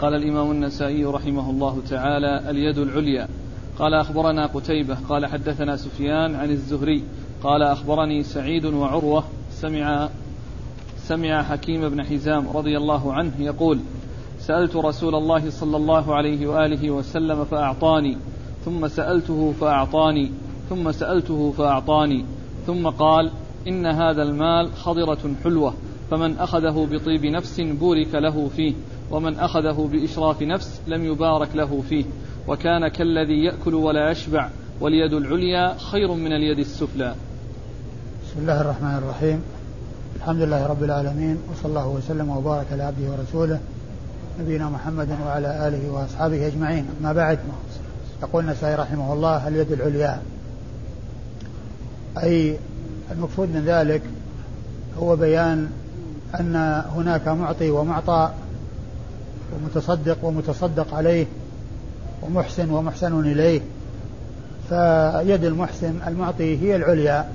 قال الإمام النسائي رحمه الله تعالى اليد العليا. قال أخبرنا قتيبة قال حدثنا سفيان عن الزهري قال أخبرني سعيد وعروة سمع سمع حكيم بن حزام رضي الله عنه يقول سألت رسول الله صلى الله عليه وآله وسلم فأعطاني ثم سألته فأعطاني ثم سألته فأعطاني ثم قال إن هذا المال خضرة حلوة فمن أخذه بطيب نفس بورك له فيه ومن أخذه بإشراف نفس لم يبارك له فيه وكان كالذي يأكل ولا يشبع واليد العليا خير من اليد السفلى. بسم الله الرحمن الرحيم. الحمد لله رب العالمين وصلى الله وسلم وبارك على عبده ورسوله نبينا محمد وعلى آله وأصحابه أجمعين. أما بعد يقول النسائي رحمه الله اليد العليا. أي المقصود من ذلك هو بيان أن هناك معطي ومعطى ومتصدق ومتصدق عليه ومحسن ومحسن إليه. فيد المحسن المعطي هي العليا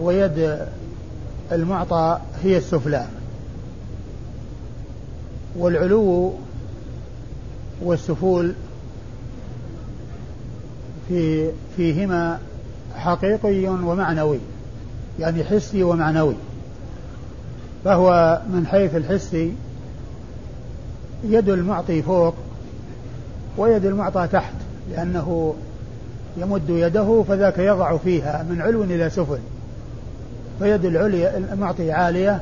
ويد المعطى هي السفلى. والعلو والسفول في فيهما حقيقي ومعنوي يعني حسي ومعنوي. فهو من حيث الحسي يد المعطي فوق ويد المعطى تحت لأنه يمد يده فذاك يضع فيها من علو إلى سفل فيد العليا المعطي عالية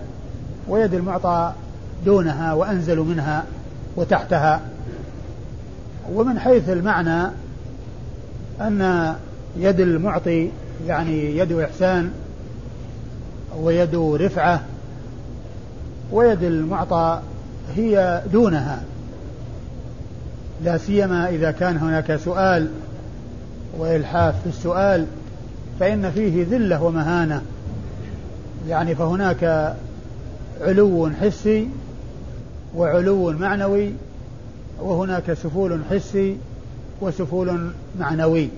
ويد المعطى دونها وأنزل منها وتحتها. ومن حيث المعنى أن يد المعطي يعني يد إحسان ويد رفعة ويد المعطى هي دونها. لا سيما إذا كان هناك سؤال وإلحاف في السؤال فإن فيه ذلة ومهانة. يعني فهناك علو حسي وعلو معنوي وهناك سفول حسي وسفول معنوي.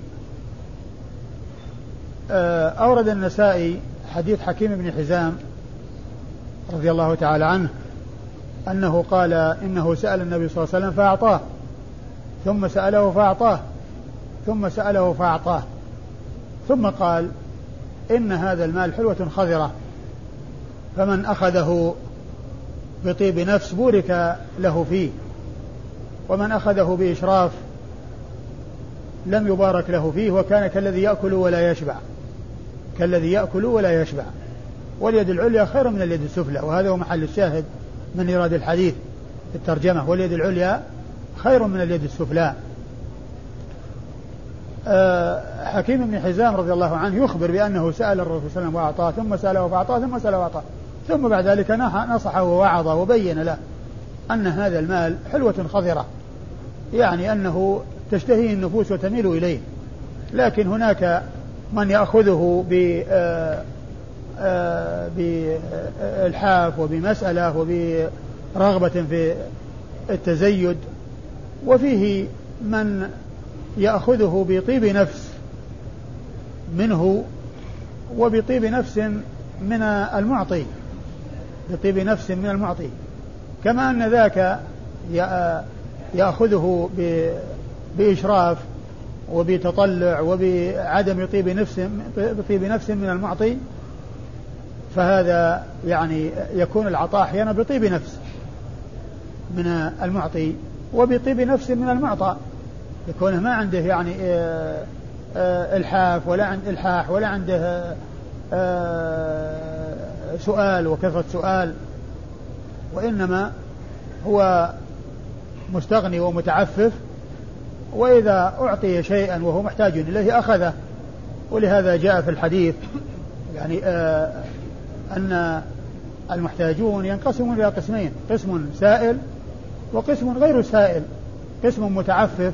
آه، أورد النسائي حديث حكيم بن حزام رضي الله تعالى عنه. أنه قال إنه سأل النبي صلى الله عليه وسلم فأعطاه. ثم سأله فأعطاه. ثم سأله فأعطاه. ثم قال إن هذا المال حلوة خضرة. فمن أخذه بطيب نفس بورك له فيه. ومن أخذه بإشراف لم يبارك له فيه وكان كالذي يأكل ولا يشبع. كالذي يأكل ولا يشبع. واليد العليا خير من اليد السفلى. وهذا هو محل الشاهد. من إيراد الحديث في الترجمة واليد العليا خير من اليد السفلى. أه حكيم بن حزام رضي الله عنه يخبر بأنه سأل الرسول صلى الله عليه وسلم وأعطاه ثم سأله فأعطاه ثم سأله وأعطاه ثم بعد ذلك نصحه ووعظه وبين له أن هذا المال حلوة خضرة يعني أنه تشتهيه النفوس وتميل إليه. لكن هناك من يأخذه ب آه، بإلحاف وبمسألة وبرغبة في التزيد. وفيه من يأخذه بطيب نفس منه وبطيب نفس من المعطي بطيب نفس من المعطي. كما أن ذاك يأخذه بإشراف وبتطلع وبعدم طيب نفس بطيب نفس من المعطي. فهذا يعني يكون العطاء أحيانا بطيب نفس من المعطي وبطيب نفس من المعطى. يكون ما عنده يعني آه، آه، إلحاف ولا عند إلحاح ولا عنده آه، سؤال وكثرة سؤال. وإنما هو مستغني ومتعفف وإذا أعطي شيئا وهو محتاج إليه أخذه. ولهذا جاء في الحديث يعني أن المحتاجون ينقسمون إلى قسمين قسم سائل وقسم غير سائل قسم متعفف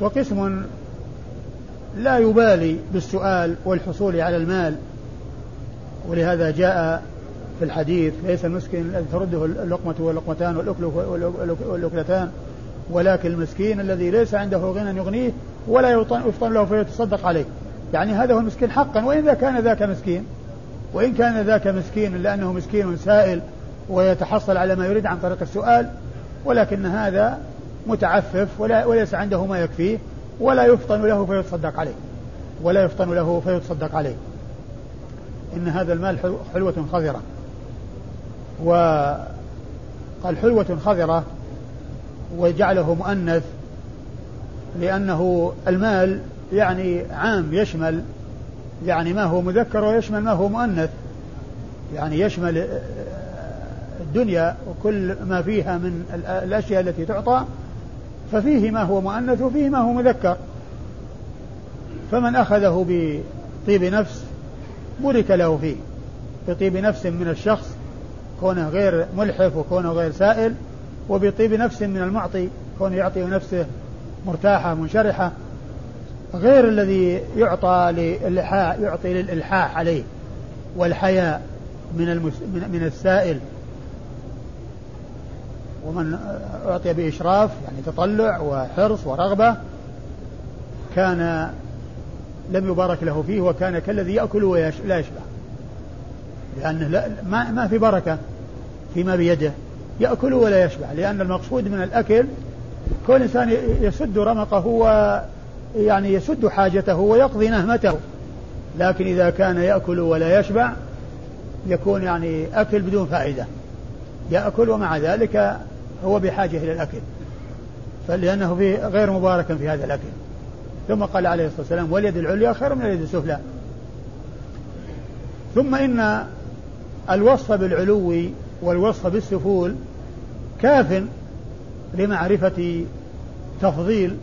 وقسم لا يبالي بالسؤال والحصول على المال. ولهذا جاء في الحديث ليس المسكين الذي ترده اللقمة واللقمتان والأكل والأكلتان ولكن المسكين الذي ليس عنده غنى يغنيه ولا يفطن له فيتصدق عليه. يعني هذا هو المسكين حقا وإن كان ذاك مسكين. وإن كان ذاك مسكين لأنه مسكين سائل ويتحصل على ما يريد عن طريق السؤال ولكن هذا متعفف ولا وليس عنده ما يكفيه ولا يفطن له فيتصدق عليه. ولا يفطن له فيتصدق عليه. إن هذا المال حلوة خضرة. وقال حلوة خضرة وجعله مؤنث لأنه المال يعني عام يشمل يعني ما هو مذكر ويشمل ما هو مؤنث. يعني يشمل الدنيا وكل ما فيها من الأشياء التي تعطى ففيه ما هو مؤنث وفيه ما هو مذكر. فمن أخذه بطيب نفس بورك له فيه. بطيب نفس من الشخص كونه غير ملحف وكونه غير سائل وبطيب نفس من المعطي كونه يعطي نفسه مرتاحة منشرحة. غير الذي يعطى للإلحاح يعطي للإلحاح عليه. والحياء من المس من السائل. ومن أعطي بإشراف يعني تطلع وحرص ورغبة كان لم يبارك له فيه وكان كالذي يأكل ولا يشبع. لأنه لا ما, ما في بركة فيما بيده. يأكل ولا يشبع. لأن المقصود من الأكل كل إنسان يسد رمقه يعني يسد حاجته ويقضي نهمته. لكن إذا كان يأكل ولا يشبع يكون يعني أكل بدون فائدة. يأكل ومع ذلك هو بحاجة إلى الأكل. فلأنه في غير مبارك في هذا الأكل. ثم قال عليه الصلاة والسلام واليد العليا خير من اليد السفلى. ثم إن الوصف بالعلو والوصف بالسفول كاف لمعرفة تفضيل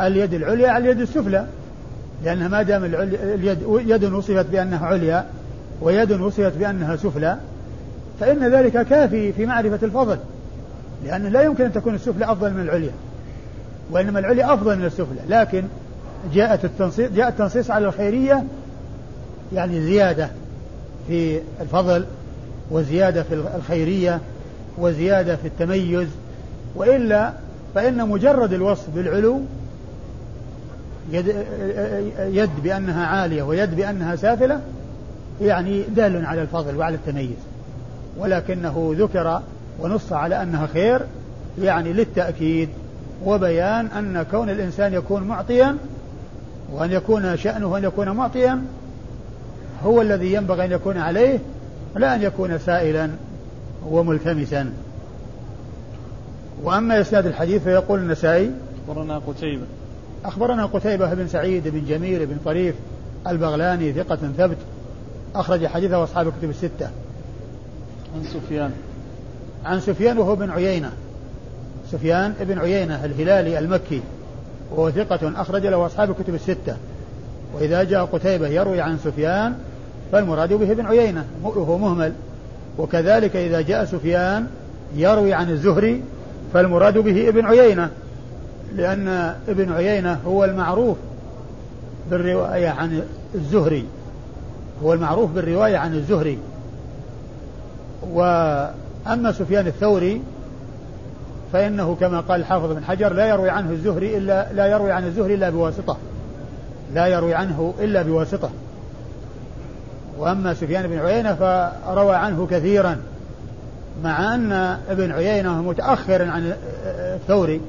اليد العليا على اليد السفلى. لأنها ما دام اليد يد وصفت بأنها عليا ويد وصفت بأنها سفلى فإن ذلك كافي في معرفة الفضل لأنه لا يمكن أن تكون السفلى أفضل من العليا وإنما العليا أفضل من السفلى. لكن جاءت التنصيص جاء التنصيص على الخيرية يعني زيادة في الفضل وزيادة في الخيرية وزيادة في التميز وإلا فإن مجرد الوصف بالعلو يد, يد بأنها عالية ويد بأنها سافلة يعني دال على الفضل وعلى التميز. ولكنه ذكر ونص على أنها خير يعني للتأكيد وبيان أن كون الإنسان يكون معطيا وأن يكون شأنه أن يكون معطيا هو الذي ينبغي أن يكون عليه لا أن يكون سائلا وملتمسا. وأما إسناد الحديث فيقول النسائي أخبرنا قتيبة أخبرنا قتيبة بن سعيد بن جميل بن طريف البغلاني ثقة ثبت. أخرج حديثه أصحاب الكتب الستة. عن سفيان. عن سفيان وهو بن عيينة. سفيان بن عيينة الهلالي المكي. وهو ثقة أخرج له أصحاب الكتب الستة. وإذا جاء قتيبة يروي عن سفيان فالمراد به ابن عيينة وهو مهمل. وكذلك إذا جاء سفيان يروي عن الزهري فالمراد به ابن عيينة. لأن ابن عيينة هو المعروف بالرواية عن الزهري. هو المعروف بالرواية عن الزهري. وأما سفيان الثوري فإنه كما قال الحافظ بن حجر لا يروي عنه الزهري إلا لا يروي عن الزهري إلا بواسطة. لا يروي عنه إلا بواسطة. وأما سفيان بن عيينة فروى عنه كثيرا مع أن ابن عيينة متأخر عن الثوري.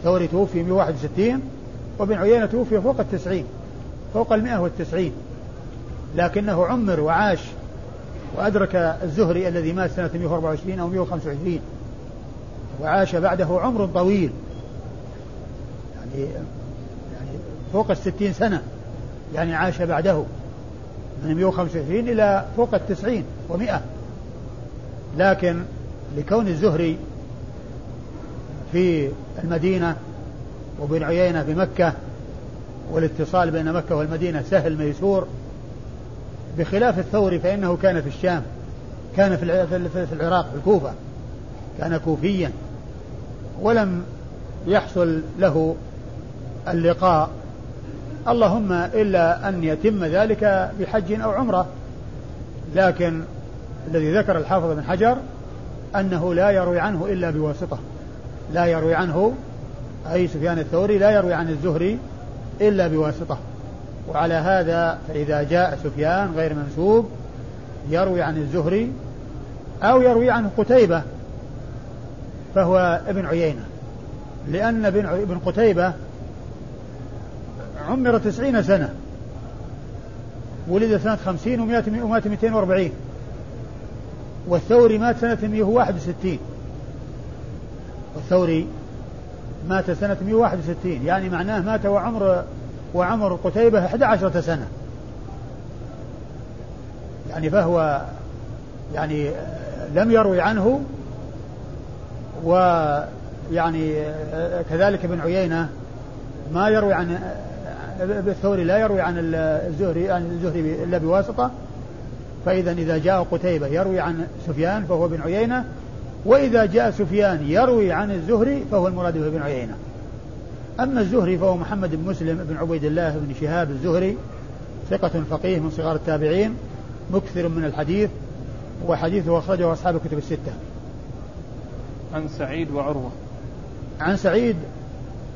الثوري توفي 161 وابن عيينة توفي فوق التسعين فوق المئة والتسعين. لكنه عمر وعاش وأدرك الزهري الذي مات سنة 124 أو 125 وعاش بعده عمر طويل. يعني يعني فوق الستين سنة. يعني عاش بعده من 125 إلى فوق التسعين ومئة. لكن لكون الزهري في المدينة وبن عيينة في مكة والاتصال بين مكة والمدينة سهل ميسور. بخلاف الثوري فإنه كان في الشام كان في العراق في الكوفة كان كوفيا. ولم يحصل له اللقاء. اللهم إلا أن يتم ذلك بحج أو عمرة. لكن الذي ذكر الحافظ بن حجر أنه لا يروي عنه إلا بواسطة. لا يروي عنه أي سفيان الثوري لا يروي عن الزهري إلا بواسطة. وعلى هذا فإذا جاء سفيان غير منسوب يروي عن الزهري أو يروي عنه قتيبة فهو ابن عيينة. لأن ابن قتيبة عمر تسعين سنة ولد سنة خمسين ومات ومات 240 والثوري مات سنة 161 والثوري مات سنة 161 يعني معناه مات وعمر وعمر قتيبة 11 سنة. يعني فهو يعني لم يروي عنه ويعني كذلك ابن عيينة ما يروي عن الثوري لا يروي عن الزهري عن الزهري إلا بواسطة. فإذا إذا جاء قتيبة يروي عن سفيان فهو ابن عيينة وإذا جاء سفيان يروي عن الزهري فهو المراد به ابن عيينة. أما الزهري فهو محمد بن مسلم بن عبيد الله بن شهاب الزهري ثقة فقيه من صغار التابعين مكثر من الحديث وحديثه أخرجه أصحاب الكتب الستة. عن سعيد وعروة. عن سعيد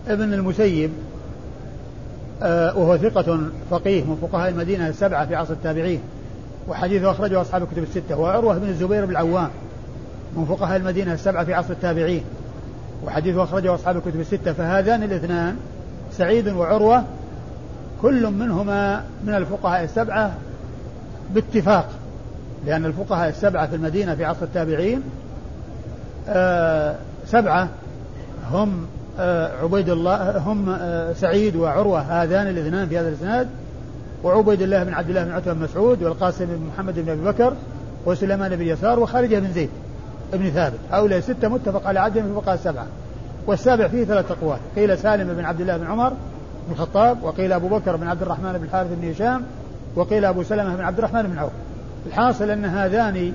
ابن المسيب آه وهو ثقة فقيه من فقهاء المدينة السبعة في عصر التابعين وحديثه أخرجه أصحاب الكتب الستة وعروة بن الزبير بن العوام. من فقهاء المدينة السبعة في عصر التابعين وحديثه أخرجه أصحاب الكتب الستة فهذان الاثنان سعيد وعروة كل منهما من الفقهاء السبعة باتفاق لأن الفقهاء السبعة في المدينة في عصر التابعين آه سبعة هم آه عبيد الله هم آه سعيد وعروة هذان الاثنان في هذا الإسناد وعبيد الله بن عبد الله بن عتبة بن مسعود والقاسم بن محمد بن أبي بكر وسليمان بن يسار وخارجة بن زيد. بن ثابت. هؤلاء ستة متفق على في الفقهاء السبعة والسابع فيه ثلاث أقوال. قيل سالم بن عبد الله بن عمر بن الخطاب وقيل أبو بكر بن عبد الرحمن بن الحارث بن هشام وقيل أبو سلمة بن عبد الرحمن بن عوف. الحاصل أن هذان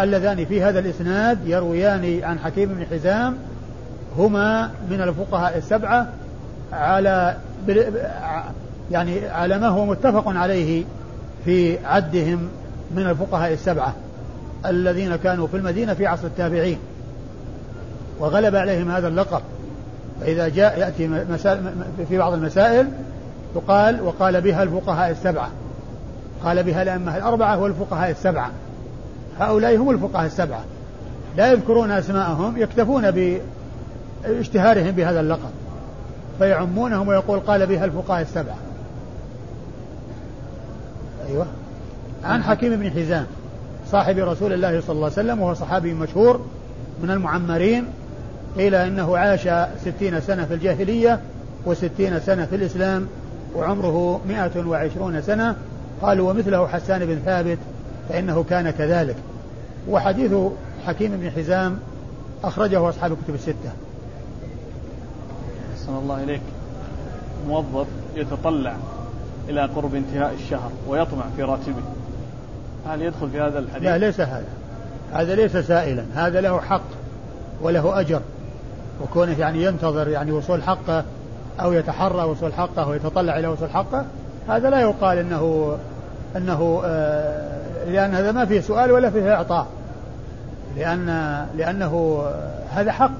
اللذان في هذا الإسناد يرويان عن حكيم بن حزام هما من الفقهاء السبعة على يعني على ما هو متفق عليه في عدهم من الفقهاء السبعة. الذين كانوا في المدينة في عصر التابعين. وغلب عليهم هذا اللقب. فإذا جاء يأتي مسائل في بعض المسائل يقال وقال بها الفقهاء السبعة. قال بها الأئمة الأربعة والفقهاء السبعة. هؤلاء هم الفقهاء السبعة. لا يذكرون أسماءهم يكتفون باشتهارهم بهذا اللقب. فيعمونهم ويقول قال بها الفقهاء السبعة. أيوة. عن حكيم بن حزام. صاحب رسول الله صلى الله عليه وسلم وهو صحابي مشهور من المعمرين قيل إنه عاش ستين سنة في الجاهلية وستين سنة في الإسلام وعمره مئة وعشرون سنة. قالوا ومثله حسان بن ثابت فإنه كان كذلك. وحديث حكيم بن حزام أخرجه أصحاب الكتب الستة. أحسن الله إليك. موظف يتطلع إلى قرب انتهاء الشهر ويطمع في راتبه. هل يدخل في هذا الحديث؟ لا ليس هذا. هذا ليس سائلا. هذا له حق وله أجر. وكونه يعني ينتظر يعني وصول حقه أو يتحرى وصول حقه ويتطلع إلى وصول حقه هذا لا يقال أنه أنه آه لأن هذا ما فيه سؤال ولا فيه إعطاء. لأن لأنه هذا حق.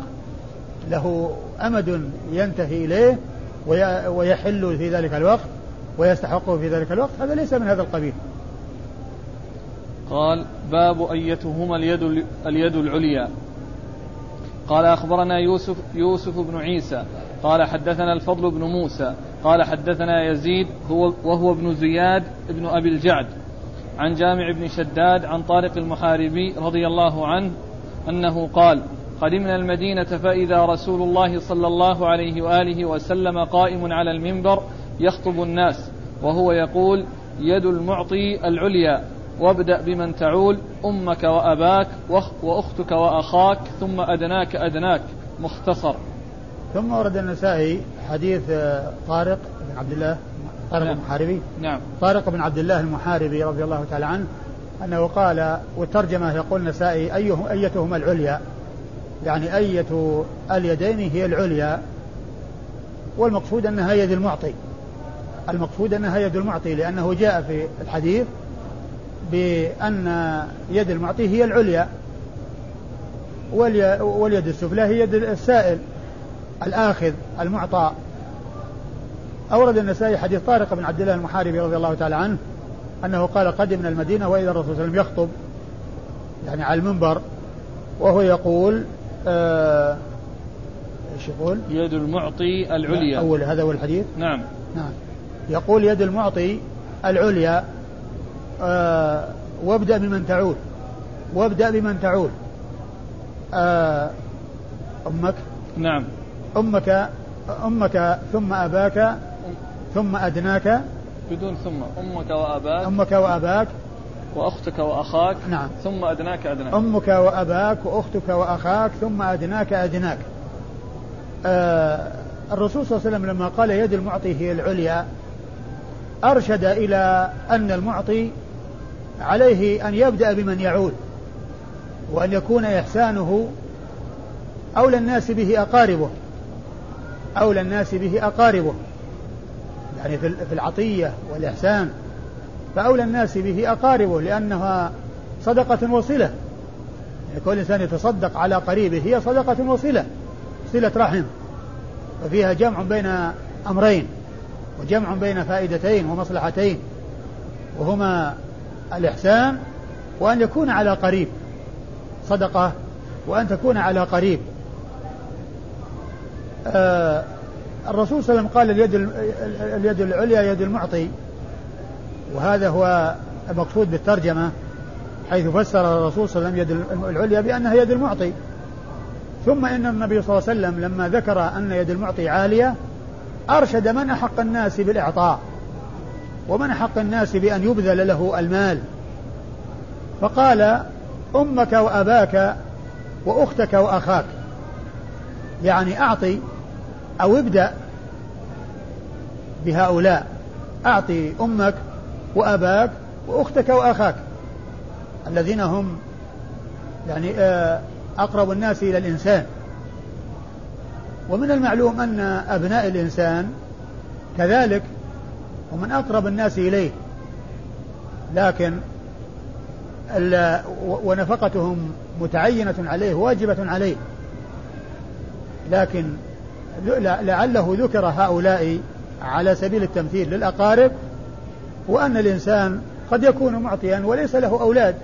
له أمد ينتهي إليه ويحل في ذلك الوقت ويستحقه في ذلك الوقت. هذا ليس من هذا القبيل. قال باب أيتهما اليد, اليد العليا. قال أخبرنا يوسف, يوسف بن عيسى. قال حدثنا الفضل بن موسى. قال حدثنا يزيد هو وهو ابن زياد ابن أبي الجعد. عن جامع بن شداد عن طارق المحاربي رضي الله عنه أنه قال قدمنا المدينة فإذا رسول الله صلى الله عليه وآله وسلم قائم على المنبر يخطب الناس وهو يقول يد المعطي العليا. وابدأ بمن تعول أمك وأباك وأختك وأخاك ثم أدناك أدناك. مختصر. ثم ورد النسائي حديث آه، طارق بن عبد الله طارق نعم. المحاربي. نعم. طارق بن عبد الله المحاربي رضي الله تعالى عنه أنه قال والترجمة يقول النسائي أيه أيتهما العليا؟ يعني أية اليدين هي العليا. والمقصود أنها يد المعطي. المقصود أنها يد المعطي لأنه جاء في الحديث بأن يد المعطي هي العليا واليد السفلى هي يد السائل الآخذ المعطى أورد النسائي حديث طارق بن عبد الله المحاربي رضي الله تعالى عنه أنه قال قدمنا المدينة وإذا الرسول صلى الله عليه وسلم يخطب يعني على المنبر وهو يقول آه إيش يقول؟ يد المعطي العليا أول هذا هو الحديث؟ نعم نعم يقول يد المعطي العليا آه وابدأ بمن تعول وابدأ بمن تعول آه أمك. نعم. أمك أمك ثم أباك ثم أدناك. بدون ثم. أمك وأباك. أمك وأباك. وأختك وأخاك. نعم. ثم أدناك أدناك. أمك وأباك وأختك وأخاك ثم أدناك أدناك. آه الرسول صلى الله عليه وسلم لما قال يد المعطي هي العليا أرشد إلى أن المعطي عليه أن يبدأ بمن يعود وأن يكون إحسانه أولى الناس به أقاربه أولى الناس به أقاربه. يعني في العطية والإحسان فأولى الناس به أقاربه لأنها صدقة وصلة. يعني كل إنسان يتصدق على قريبه هي صدقة وصلة صلة رحم. وفيها جمع بين أمرين وجمع بين فائدتين ومصلحتين وهما الإحسان وأن يكون على قريب. صدقة. وأن تكون على قريب. آه الرسول صلى الله عليه وسلم قال اليد اليد العليا يد المعطي. وهذا هو المقصود بالترجمة حيث فسر الرسول صلى الله عليه وسلم يد العليا بأنها يد المعطي. ثم إن النبي صلى الله عليه وسلم لما ذكر أن يد المعطي عالية أرشد من أحق الناس بالإعطاء. ومن أحق الناس بأن يبذل له المال؟ فقال أمك وأباك وأختك وأخاك. يعني أعطي أو ابدأ بهؤلاء. أعطي أمك وأباك وأختك وأخاك. الذين هم يعني آه، أقرب الناس إلى الإنسان. ومن المعلوم أن أبناء الإنسان كذلك ومن أقرب الناس إليه. لكن ونفقتهم متعينة عليه واجبة عليه. لكن لعله ذكر هؤلاء على سبيل التمثيل للأقارب وأن الإنسان قد يكون معطيا وليس له أولاد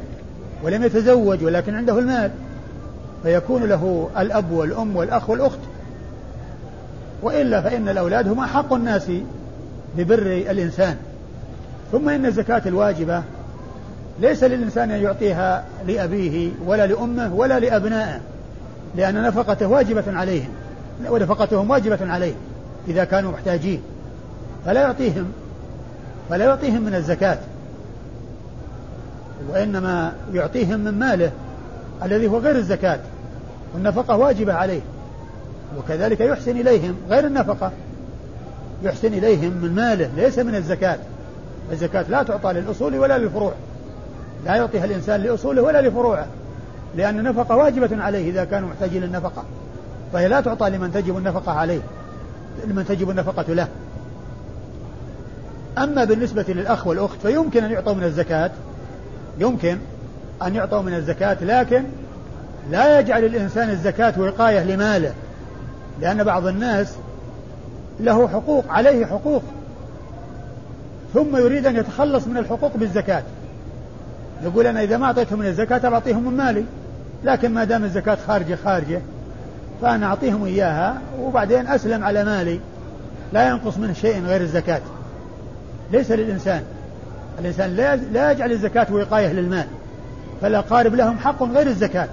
ولم يتزوج ولكن عنده المال. فيكون له الأب والأم والأخ والأخت. وإلا فإن الأولاد هم أحق الناس ببر الإنسان. ثم إن الزكاة الواجبة ليس للإنسان أن يعطيها لأبيه ولا لأمه ولا لأبنائه لأن نفقته واجبة عليهم ونفقتهم واجبة عليه إذا كانوا محتاجين. فلا يعطيهم فلا يعطيهم من الزكاة وإنما يعطيهم من ماله الذي هو غير الزكاة والنفقة واجبة عليه وكذلك يحسن إليهم غير النفقة. يحسن إليهم من ماله ليس من الزكاة. الزكاة لا تعطى للأصول ولا للفروع. لا يعطيها الإنسان لأصوله ولا لفروعه لأن النفقة واجبة عليه إذا كانوا محتاجين للنفقة. فهي لا تعطى لمن تجب النفقة عليه لمن تجب النفقة له. أما بالنسبة للأخ والأخت فيمكن أن يعطوا من الزكاة يمكن أن يعطوا من الزكاة لكن لا يجعل الإنسان الزكاة وقاية لماله. لأن بعض الناس له حقوق عليه حقوق. ثم يريد أن يتخلص من الحقوق بالزكاة. يقول أنا إذا ما أعطيتهم من الزكاة بعطيهم من مالي. لكن ما دام الزكاة خارجة خارجة فأنا أعطيهم إياها وبعدين أسلم على مالي. لا ينقص منه شيء غير الزكاة. ليس للإنسان. الإنسان لا يجعل الزكاة وقاية للمال. فالأقارب لهم حق غير الزكاة.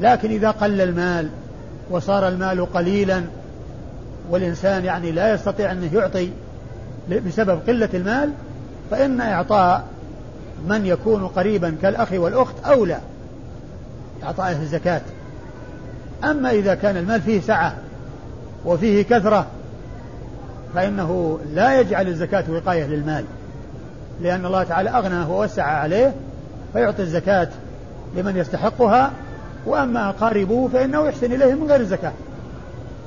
لكن إذا قل المال وصار المال قليلا والإنسان يعني لا يستطيع أنه يعطي بسبب قلة المال فإن إعطاء من يكون قريبا كالأخ والأخت أولى إعطائه الزكاة. أما إذا كان المال فيه سعة وفيه كثرة فإنه لا يجعل الزكاة وقاية للمال لأن الله تعالى أغنى ووسع عليه فيعطي الزكاة لمن يستحقها وأما أقاربه فإنه يحسن إليهم من غير الزكاة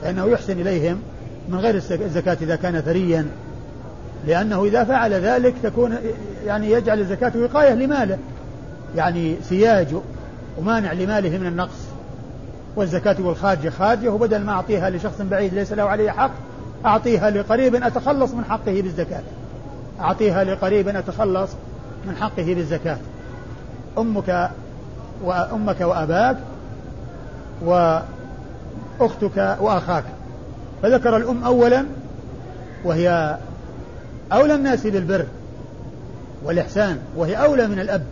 فإنه يحسن إليهم من غير الزكاة إذا كان ثريا. لأنه إذا فعل ذلك تكون يعني يجعل الزكاة وقاية لماله. يعني سياج ومانع لماله من النقص. والزكاة والخارجة خارجة وبدل ما أعطيها لشخص بعيد ليس له عليه حق أعطيها لقريب أتخلص من حقه بالزكاة. أعطيها لقريب أتخلص من حقه بالزكاة. أمك وأمك وأباك وأختك وأخاك. فذكر الأم أولا وهي أولى الناس بالبر والإحسان وهي أولى من الأب.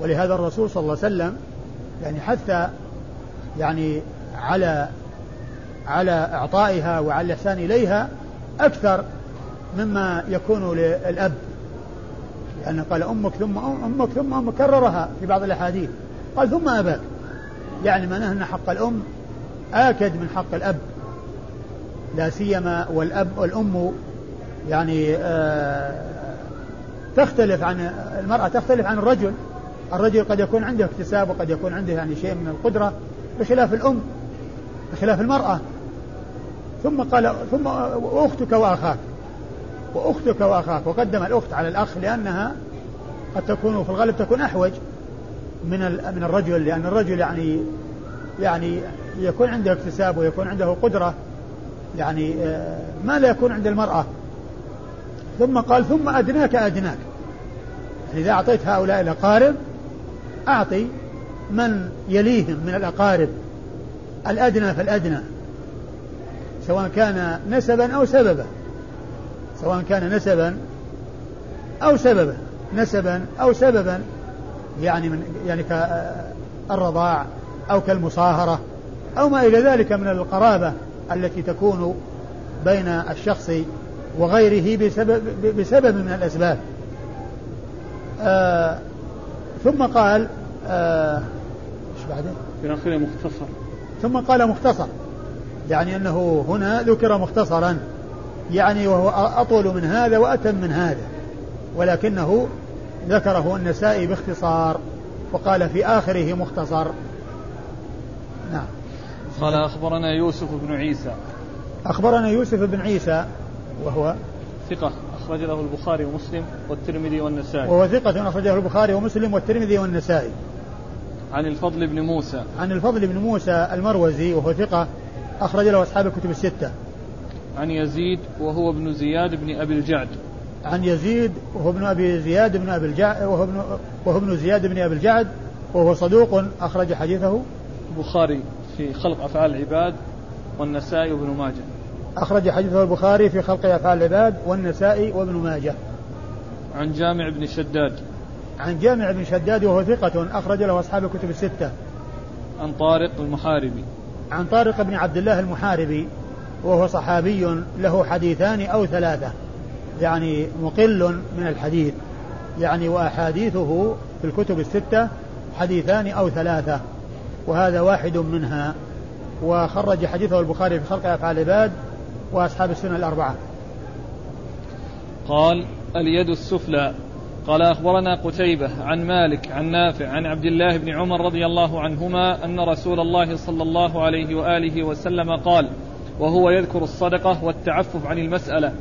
ولهذا الرسول صلى الله عليه وسلم يعني حث يعني على على إعطائها وعلى الإحسان إليها أكثر مما يكون للأب. لأنه قال أمك ثم أمك ثم أمك كررها في بعض الأحاديث. قال ثم أباك. يعني معناه أن حق الأم آكد من حق الأب. لا سيما والأب والأم يعني آه تختلف عن المرأة تختلف عن الرجل. الرجل قد يكون عنده اكتساب وقد يكون عنده يعني شيء من القدرة بخلاف الأم بخلاف المرأة. ثم قال ثم وأختك وأخاك. وأختك وأخاك. وقدم الأخت على الأخ لأنها قد تكون في الغالب تكون أحوج من من الرجل لأن الرجل يعني يعني يكون عنده اكتساب ويكون عنده قدرة. يعني آه، ما لا يكون عند المرأة. ثم قال ثم أدناك أدناك. يعني إذا أعطيت هؤلاء الأقارب أعطي من يليهم من الأقارب. الأدنى فالأدنى. سواء كان نسبا أو سببا. سواء كان نسبا أو سببا. نسبا أو سببا. يعني من يعني كالرضاع أو كالمصاهرة أو ما إلى ذلك من القرابة. التي تكون بين الشخص وغيره بسبب بسبب من الأسباب. آه ثم قال آه إيش بعده؟ في الأخير مختصر. ثم قال مختصر. يعني أنه هنا ذكر مختصرا. يعني وهو أطول من هذا وأتم من هذا. ولكنه ذكره النسائي باختصار. وقال في آخره مختصر. قال أخبرنا يوسف بن عيسى. أخبرنا يوسف بن عيسى وهو ثقة أخرج له البخاري ومسلم والترمذي والنسائي. وهو ثقة أخرجه البخاري ومسلم والترمذي والنسائي. عن الفضل بن موسى. عن الفضل بن موسى المروزي وهو ثقة أخرج له أصحاب الكتب الستة. عن يزيد وهو ابن زياد بن أبي الجعد. عن يزيد وهو ابن أبي زياد بن أبي الجعد وهو ابن, وهو ابن زياد بن أبي الجعد وهو صدوق أخرج حديثه. البخاري في خلق أفعال العباد والنسائي وابن ماجه. أخرج حديثه البخاري في خلق أفعال العباد والنسائي وابن ماجه. عن جامع بن شداد. عن جامع بن شداد وهو ثقة أخرج له أصحاب الكتب الستة. عن طارق المحاربي. عن طارق بن عبد الله المحاربي وهو صحابي له حديثان أو ثلاثة. يعني مقل من الحديث. يعني وأحاديثه في الكتب الستة حديثان أو ثلاثة. وهذا واحد منها. وخرج حديثه البخاري في خلق أفعال العباد وأصحاب السنة الأربعة. قال اليد السفلى. قال أخبرنا قتيبة عن مالك عن نافع عن عبد الله بن عمر رضي الله عنهما أن رسول الله صلى الله عليه وآله وسلم قال وهو يذكر الصدقة والتعفف عن المسألة.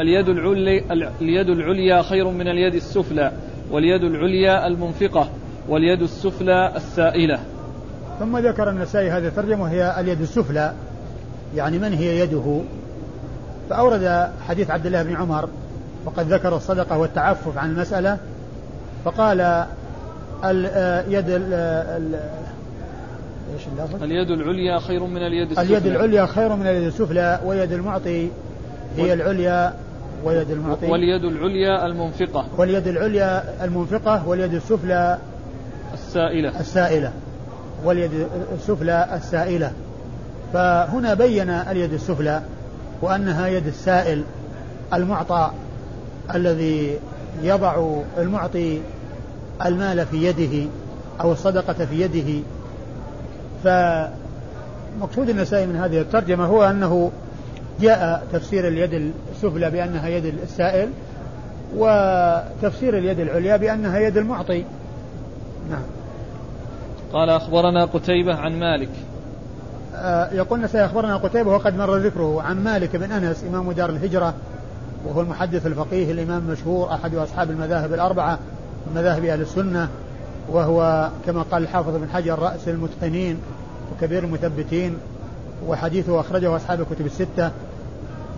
اليد العلي اليد العليا خير من اليد السفلى واليد العليا المنفقة واليد السفلى السائلة. ثم ذكر النسائي هذه الترجمة وهي اليد السفلى. يعني من هي يده؟ فأورد حديث عبد الله بن عمر وقد ذكر الصدقة والتعفف عن المسألة فقال اليد إيش اللفظ؟ اليد العليا خير من اليد السفلى. اليد العليا خير من اليد السفلى ويد المعطي هي العليا ويد المعطي واليد العليا المنفقة. واليد العليا المنفقة واليد السفلى السائلة. السائلة. واليد السفلى السائلة. فهنا بين اليد السفلى وأنها يد السائل المعطى الذي يضع المعطي المال في يده أو الصدقة في يده. فمقصود النسائي من هذه الترجمة هو أنه جاء تفسير اليد السفلى بأنها يد السائل وتفسير اليد العليا بأنها يد المعطي. نعم. قال أخبرنا قتيبة عن مالك. آه يقول النسائي أخبرنا قتيبة وقد مر ذكره عن مالك بن أنس إمام دار الهجرة وهو المحدث الفقيه الإمام المشهور أحد أصحاب المذاهب الأربعة من مذاهب أهل السنة وهو كما قال الحافظ بن حجر رأس المتقنين وكبير المثبتين وحديثه أخرجه أصحاب الكتب الستة.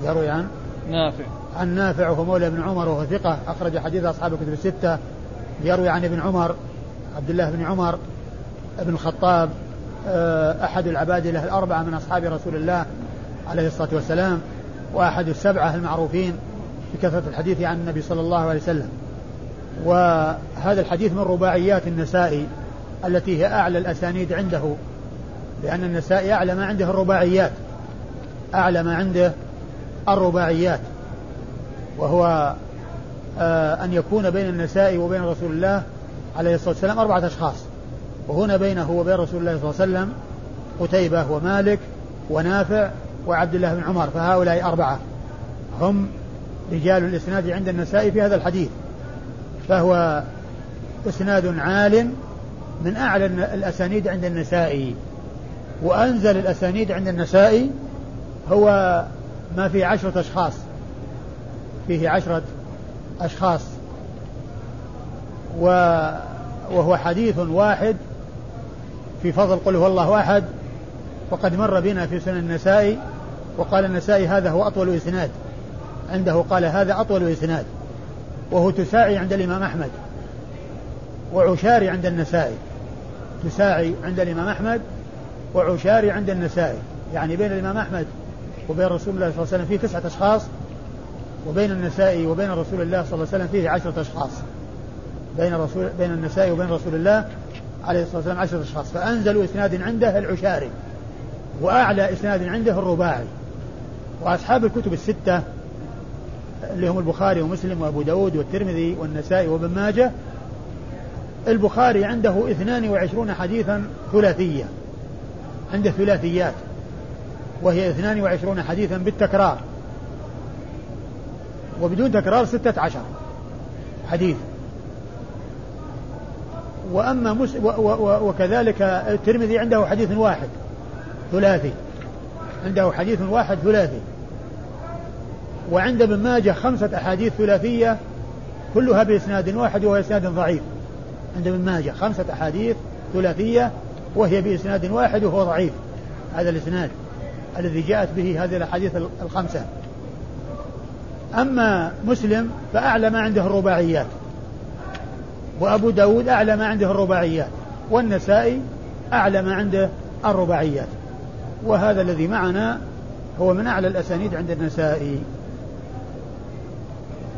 يروي عن؟ نافع. عن نافع وهو مولى ابن عمر وهو ثقة أخرج حديث أصحاب الكتب الستة. يروي عن ابن عمر عبد الله بن عمر بن الخطاب آه، أحد العبادلة الأربعة من أصحاب رسول الله عليه الصلاة والسلام وأحد السبعة المعروفين بكثرة الحديث عن النبي صلى الله عليه وسلم. وهذا الحديث من رباعيات النسائي التي هي أعلى الأسانيد عنده لأن النسائي أعلى ما عنده الرباعيات أعلى ما عنده الرباعيات. وهو آه أن يكون بين النسائي وبين رسول الله عليه الصلاة والسلام أربعة أشخاص. وهنا بينه وبين رسول الله صلى الله عليه وسلم قتيبة ومالك ونافع وعبد الله بن عمر فهؤلاء أربعة. هم رجال الإسناد عند النسائي في هذا الحديث. فهو إسناد عال من أعلى الأسانيد عند النسائي وأنزل الأسانيد عند النسائي هو ما فيه عشرة أشخاص. فيه عشرة أشخاص. و وهو حديث واحد في فضل قل هو الله أحد وقد مر بنا في سنن النسائي وقال النسائي هذا هو أطول إسناد. عنده قال هذا أطول إسناد. وهو تساعي عند الإمام أحمد. وعشاري عند النسائي تساعي عند الإمام أحمد وعشاري عند النسائي يعني بين الإمام أحمد وبين رسول الله صلى الله عليه وسلم فيه تسعة أشخاص وبين النسائي وبين رسول الله صلى الله عليه وسلم فيه عشرة أشخاص. بين رسول بين النسائي وبين رسول الله عليه الصلاة والسلام عشرة أشخاص فأنزل إسناد عنده العشاري وأعلى إسناد عنده الرباعي. وأصحاب الكتب الستة اللي هم البخاري ومسلم وأبو داود والترمذي والنسائي وابن ماجه البخاري عنده 22 حديثا ثلاثية عنده ثلاثيات وهي 22 حديثا بالتكرار. وبدون تكرار ستة عشر حديث. وأما مس و و وكذلك الترمذي عنده حديث واحد ثلاثي. عنده حديث واحد ثلاثي. وعند ابن ماجه خمسة أحاديث ثلاثية كلها بإسناد واحد وهو إسناد ضعيف. عند ابن ماجه خمسة أحاديث ثلاثية وهي بإسناد واحد وهو ضعيف. هذا الإسناد الذي جاءت به هذه الأحاديث الخمسة. أما مسلم فأعلى ما عنده الرباعيات. وأبو داود أعلى ما عنده الرباعيات والنسائي أعلى ما عنده الرباعيات. وهذا الذي معنا هو من أعلى الأسانيد عند النسائي.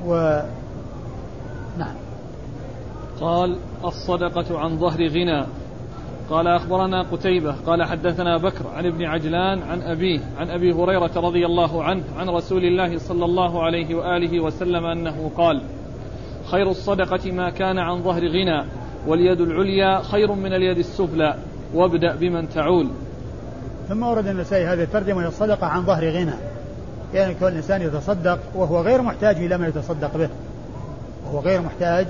و نعم. قال الصدقة عن ظهر غنى. قال أخبرنا قتيبة. قال حدثنا بكر عن ابن عجلان عن أبيه عن أبي هريرة رضي الله عنه عن رسول الله صلى الله عليه وآله وسلم أنه قال خير الصدقة ما كان عن ظهر غنى واليد العليا خير من اليد السفلى وابدأ بمن تعول. ثم ورد النسائي هذه الترجمة الصدقة عن ظهر غنى. يعني كون الإنسان يتصدق وهو غير محتاج إلى ما يتصدق به. وهو غير محتاج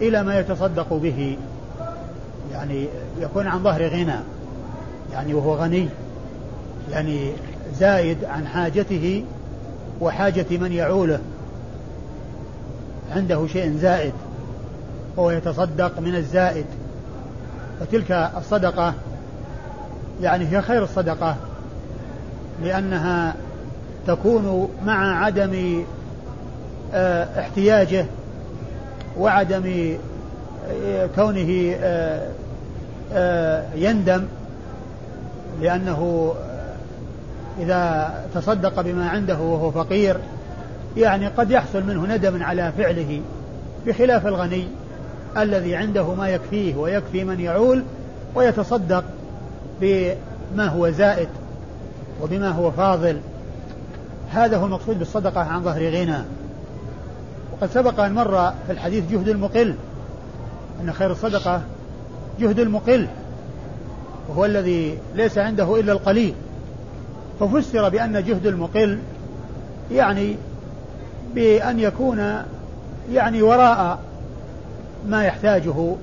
إلى ما يتصدق به. يعني يكون عن ظهر غنى. يعني وهو غني. يعني زايد عن حاجته وحاجة من يعوله. عنده شيء زائد وهو يتصدق من الزائد. فتلك الصدقة يعني هي خير الصدقة لأنها تكون مع عدم آه، احتياجه وعدم آه، كونه آه، يندم لأنه إذا تصدق بما عنده وهو فقير يعني قد يحصل منه ندم على فعله بخلاف الغني الذي عنده ما يكفيه ويكفي من يعول ويتصدق بما هو زائد وبما هو فاضل. هذا هو المقصود بالصدقة عن ظهر غنى. وقد سبق أن مر في الحديث جهد المقل أن خير الصدقة جهد المقل وهو الذي ليس عنده إلا القليل. ففسر بأن جهد المقل يعني بأن يكون يعني وراء ما يحتاجه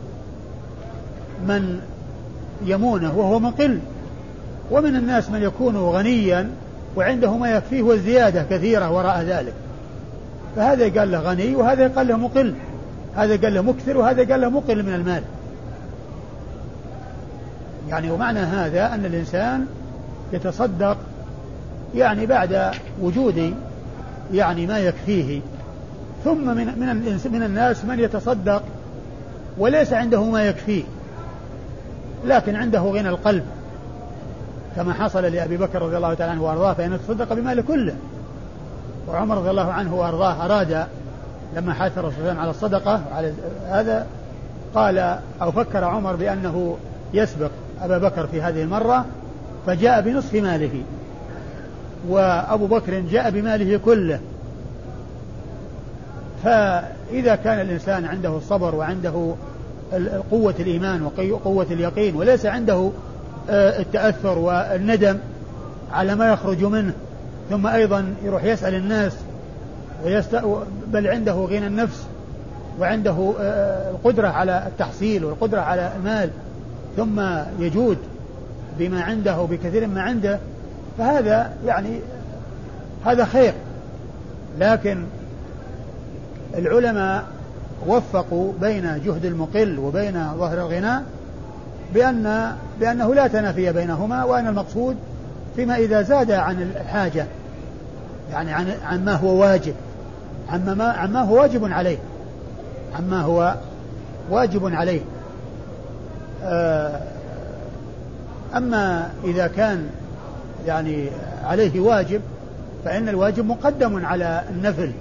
من يمونه وهو مقل. ومن الناس من يكون غنيا وعنده ما يكفيه والزيادة كثيرة وراء ذلك. فهذا قال له غني وهذا قال له مقل. هذا قال له مكثر وهذا قال له مقل من المال. يعني ومعنى هذا أن الإنسان يتصدق يعني بعد وجود يعني ما يكفيه. ثم من من من الناس من يتصدق وليس عنده ما يكفيه. لكن عنده غنى القلب. كما حصل لأبي بكر رضي الله تعالى عنه وأرضاه فإنه تصدق بماله كله. وعمر رضي الله عنه وأرضاه أراد لما حث الرسول على الصدقة وعلى هذا قال أو فكر عمر بأنه يسبق أبا بكر في هذه المرة فجاء بنصف ماله. وأبو بكر جاء بماله كله. فإذا كان الإنسان عنده الصبر وعنده قوة الإيمان وقوة اليقين وليس عنده آه، التأثر والندم على ما يخرج منه ثم أيضا يروح يسأل الناس ويست... بل عنده غنى النفس وعنده آه، القدرة على التحصيل والقدرة على المال ثم يجود بما عنده بكثير ما عنده فهذا يعني هذا خير. لكن العلماء وفقوا بين جهد المقل وبين ظهر الغنى بأن بأنه لا تنافي بينهما وأن المقصود فيما إذا زاد عن الحاجة يعني عن عن ما هو واجب عما ما عما هو واجب عليه. عما هو واجب عليه. آه، أما إذا كان يعني عليه واجب فإن الواجب مقدم على النفل.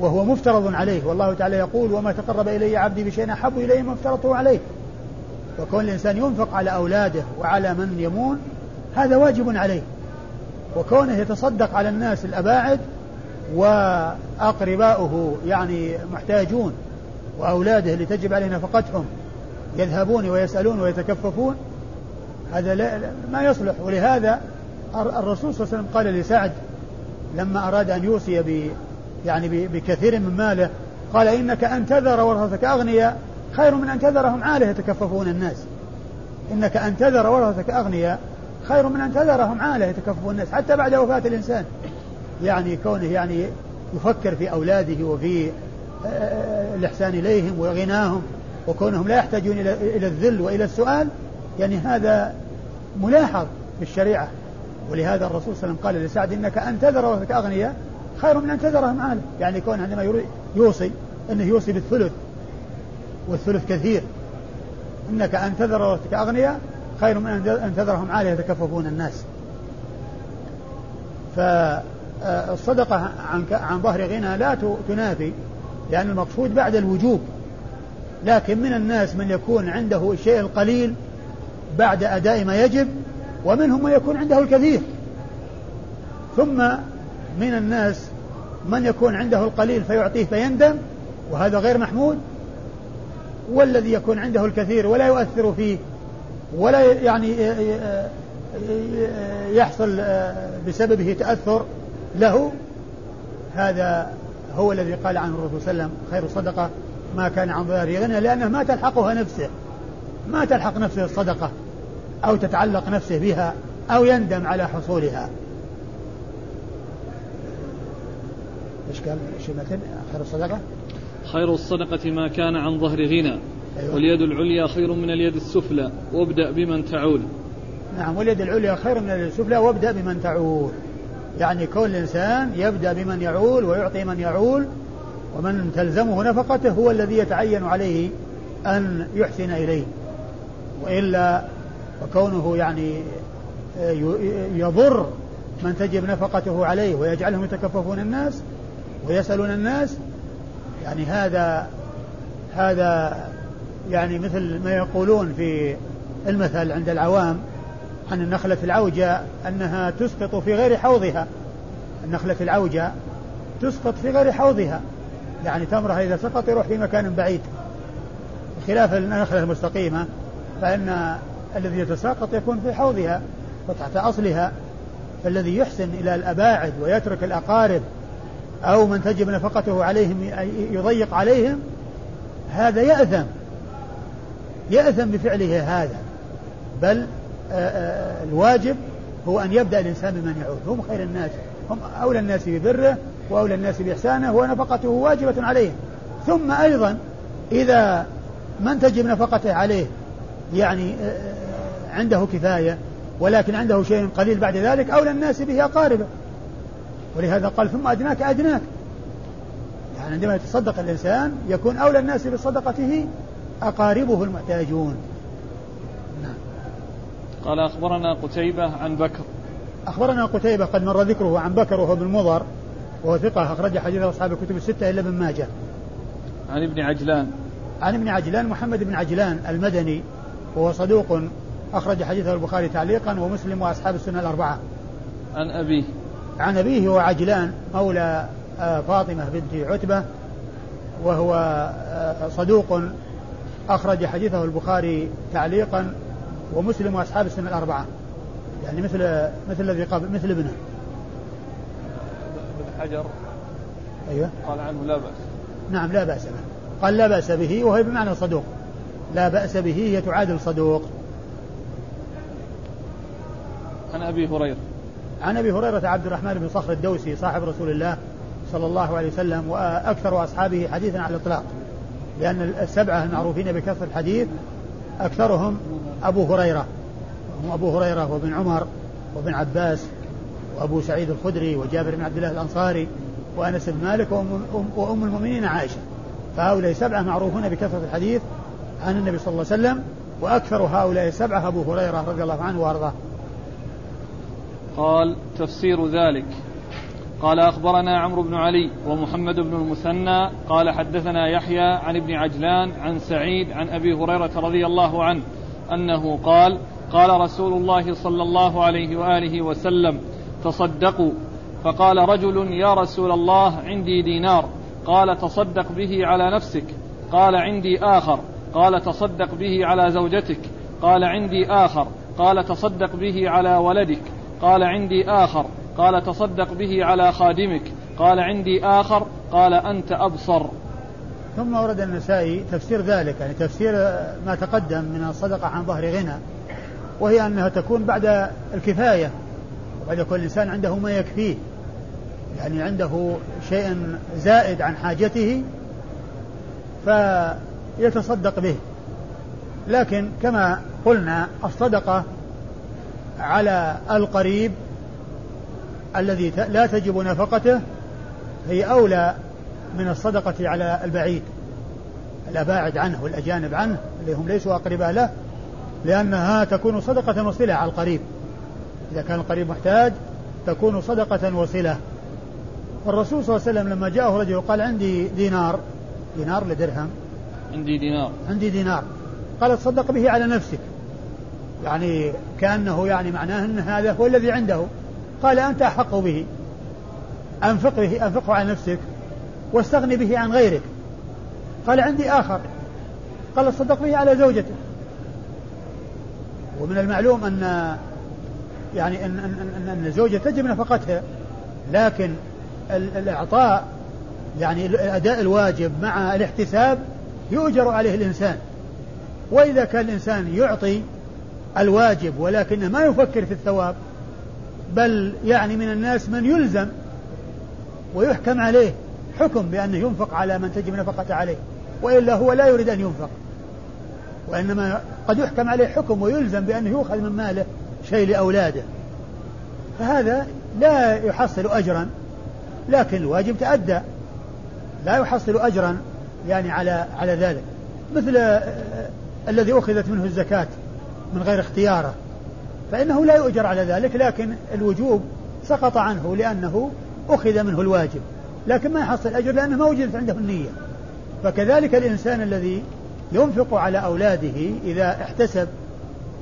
وهو مفترض عليه. والله تعالى يقول وما تقرب إلي عبدي بشيء أحب إلي ما افترضته عليه. وكون الإنسان ينفق على أولاده وعلى من يمون هذا واجب عليه. وكونه يتصدق على الناس الأباعد وأقرباؤه يعني محتاجون وأولاده اللي تجب عليه نفقتهم يذهبون ويسألون ويتكففون هذا لا ما يصلح. ولهذا الرسول صلى الله عليه وسلم قال لسعد لما أراد أن يوصي ب يعني بكثير من ماله قال إنك أن تذر ورثتك أغنياء خير من أن تذرهم عالة يتكففون الناس. إنك أن تذر ورثتك أغنياء خير من أن تذرهم عالة يتكففون الناس حتى بعد وفاة الإنسان. يعني كونه يعني يفكر في أولاده وفي آه، آه، الإحسان إليهم وغناهم وكونهم لا يحتاجون إلى الذل وإلى السؤال يعني هذا ملاحظ في الشريعة ولهذا الرسول صلى الله عليه وسلم قال لسعد إنك أن تذر ورثتك أغنياء خير من أن تذرهم عالة يعني كون عندما يوصي أنه يوصي بالثلث والثلث كثير. إنك أن تذر ورثتك أغنياء خير من أن تذرهم عالية يتكففون الناس. فالصدقة عن عن ظهر غنى لا تنافي لأن المقصود بعد الوجوب. لكن من الناس من يكون عنده الشيء القليل بعد أداء ما يجب ومنهم من يكون عنده الكثير. ثم من الناس من يكون عنده القليل فيعطيه فيندم وهذا غير محمود. والذي يكون عنده الكثير ولا يؤثر فيه ولا يعني يحصل بسببه تأثر له. هذا هو الذي قال عنه الرسول صلى الله عليه وسلم خير الصدقة ما كان عن ظهر غنى لأنه ما تلحقها نفسه. ما تلحق نفسه الصدقة أو تتعلق نفسه بها أو يندم على حصولها. إيش قال؟ خير الصدقة؟ خير الصدقة ما كان عن ظهر غنى أيوة. واليد العليا خير من اليد السفلى وابدأ بمن تعول. نعم واليد العليا خير من اليد السفلى وابدأ بمن تعول. يعني كل إنسان يبدأ بمن يعول ويعطي من يعول ومن تلزمه نفقته هو الذي يتعين عليه أن يحسن إليه. وإلا وكونه يعني يضر من تجب نفقته عليه ويجعلهم يتكففون الناس ويسألون الناس يعني هذا هذا يعني مثل ما يقولون في المثل عند العوام عن النخلة العوجة أنها تسقط في غير حوضها. النخلة العوجة تسقط في غير حوضها. يعني تمرها إذا سقط يروح في مكان بعيد. خلاف النخلة المستقيمة فإن الذي يتساقط يكون في حوضها وتحت أصلها. فالذي يحسن إلى الأباعد ويترك الأقارب أو من تجب نفقته عليهم يضيق عليهم هذا يأثم. يأثم بفعله هذا. بل الواجب هو أن يبدأ الإنسان بمن يعود. هم خير الناس. هم أولى الناس ببره وأولى الناس بإحسانه ونفقته واجبة عليهم. ثم أيضا إذا من تجب نفقته عليه يعني عنده كفاية ولكن عنده شيء قليل بعد ذلك أولى الناس به أقاربه. ولهذا قال ثم أدناك أدناك. يعني عندما يتصدق الإنسان يكون أولى الناس بصدقته أقاربه المحتاجون. نعم. قال أخبرنا قتيبة عن بكر. أخبرنا قتيبة قد مر ذكره عن بكر وهو بن مضر وهو ثقة أخرج حديث أصحاب الكتب الستة إلا ابن ماجه. عن ابن عجلان. عن ابن عجلان محمد بن عجلان المدني وهو صدوق. أخرج حديثه البخاري تعليقا ومسلم وأصحاب السنة الأربعة. عن أبيه. عن أبيه هو عجلان مولى آه، فاطمة بنت عتبة وهو آه، صدوق. أخرج حديثه البخاري تعليقا ومسلم وأصحاب السنة الأربعة. يعني مثل مثل الذي قبل مثل ابنه. ابن حجر. أيوه. قال عنه لا بأس. نعم لا بأس به. قال لا بأس به وهي بمعنى صدوق. لا بأس به هي تعادل صدوق. عن أبي هريرة. عن أبي هريرة عبد الرحمن بن صخر الدوسي صاحب رسول الله صلى الله عليه وسلم وأكثر أصحابه حديثا على الإطلاق لأن السبعة المعروفين بكثرة الحديث أكثرهم أبو هريرة. هم أبو هريرة وابن عمر وابن عباس وأبو سعيد الخدري وجابر بن عبد الله الأنصاري وأنس بن مالك وام المؤمنين عائشة. فهؤلاء سبعه معروفون بكثرة الحديث عن النبي صلى الله عليه وسلم وأكثر هؤلاء السبعة أبو هريرة رضي الله عنه وأرضاه. قال تفسير ذلك. قال أخبرنا عمرو بن علي ومحمد بن المثنى قال حدثنا يحيى عن ابن عجلان عن سعيد عن أبي هريرة رضي الله عنه أنه قال قال رسول الله صلى الله عليه وآله وسلم تصدقوا. فقال رجل يا رسول الله عندي دينار. قال تصدق به على نفسك. قال عندي آخر. قال تصدق به على زوجتك. قال عندي آخر. قال تصدق به على ولدك. قال عندي آخر. قال تصدق به على خادمك. قال عندي آخر. قال أنت أبصر. ثم ورد النسائي تفسير ذلك يعني تفسير ما تقدم من الصدقة عن ظهر غنى وهي أنها تكون بعد الكفاية وبعد كل إنسان عنده ما يكفيه يعني عنده شيء زائد عن حاجته فيتصدق به. لكن كما قلنا الصدقة على القريب الذي لا تجب نفقته هي أولى من الصدقة على البعيد. الأباعد عنه والأجانب عنه اللي هم ليسوا أقرباء له لأنها تكون صدقة وصلة على القريب. إذا كان القريب محتاج تكون صدقة وصلة. الرسول صلى الله عليه وسلم لما جاءه رجل قال عندي دينار دينار لدرهم. عندي دينار. عندي دينار. قال تصدق به على نفسك. يعني كأنه يعني معناه أن هذا هو الذي عنده. قال أنت أحق به. أنفق به أنفقه على نفسك واستغني به عن غيرك. قال عندي آخر. قال تصدق به على زوجته ومن المعلوم أن يعني أن أن أن, أن الزوجة تجب نفقتها. لكن الإعطاء يعني أداء الواجب مع الاحتساب يؤجر عليه الإنسان. وإذا كان الإنسان يعطي الواجب ولكنه ما يفكر في الثواب بل يعني من الناس من يلزم ويحكم عليه حكم بأنه ينفق على من تجب نفقة عليه وإلا هو لا يريد أن ينفق. وإنما قد يحكم عليه حكم ويلزم بأنه يؤخذ من ماله شيء لأولاده فهذا لا يحصل أجرا لكن الواجب تأدى. لا يحصل أجرا يعني على على ذلك. مثل الذي أخذت منه الزكاة من غير اختياره. فإنه لا يؤجر على ذلك لكن الوجوب سقط عنه لأنه أخذ منه الواجب. لكن ما يحصل أجر لأنه ما وجدت عنده النية. فكذلك الإنسان الذي ينفق على أولاده إذا احتسب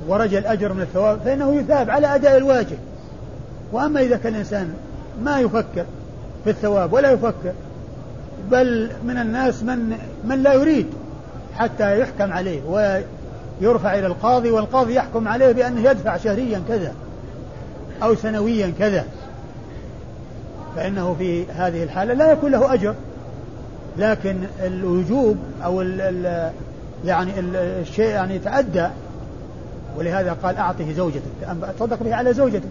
ورجى الأجر من الثواب فإنه يثاب على أداء الواجب. وأما إذا كان الإنسان ما يفكر في الثواب ولا يفكر بل من الناس من من لا يريد حتى يحكم عليه يرفع إلى القاضي والقاضي يحكم عليه بأنه يدفع شهريا كذا أو سنويا كذا. فإنه في هذه الحالة لا يكون له أجر. لكن الوجوب أو ال ال يعني ال الشيء يعني يتأدى ولهذا قال أعطه زوجتك. تصدق به على زوجتك؟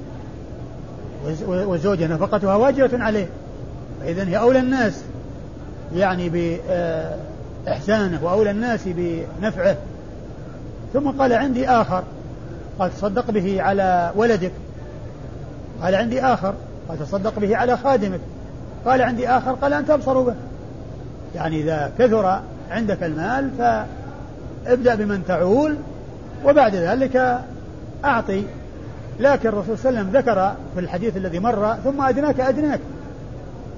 والزوجة نفقتها واجبة عليه. فإذا هي أولى الناس. يعني بإحسانه وأولى الناس بنفعه. ثم قال عندي آخر. قال تصدق به على ولدك. قال عندي آخر. قال تصدق به على خادمك. قال عندي آخر. قال أنت أبصر به. يعني إذا كثر عندك المال ابدأ بمن تعول وبعد ذلك أعطي. لكن الرسول صلى الله عليه وسلم ذكر في الحديث الذي مر ثم أدناك أدناك.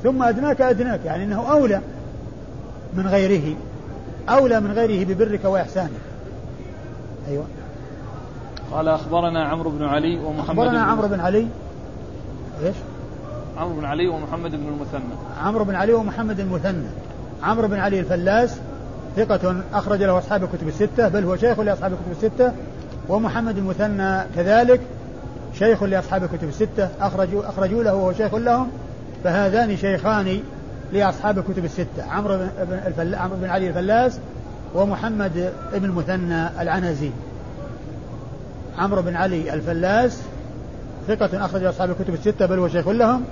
ثم أدناك أدناك. يعني أنه أولى. من غيره أولى من غيره ببرك وإحسانك أيوة. قال أخبرنا عمرو بن علي ومحمد أخبرنا عمرو بن علي. إيش؟ عمرو بن علي ومحمد بن المثنى. عمرو بن علي ومحمد المثنى. عمرو بن علي الفلاس ثقة أخرج له أصحاب الكتب الستة بل هو شيخ لأصحاب الكتب الستة ومحمد المثنى كذلك شيخ لأصحاب الكتب الستة أخرجوا أخرجوا له وهو شيخ لهم فهذان شيخان لأصحاب الكتب الستة عمرو بن, الفل... عمرو بن علي الفلاس ومحمد بن المثنى العنزي. عمرو بن علي الفلاس ثقة أخرج أصحاب الكتب الستة بل هو شيخ لهم.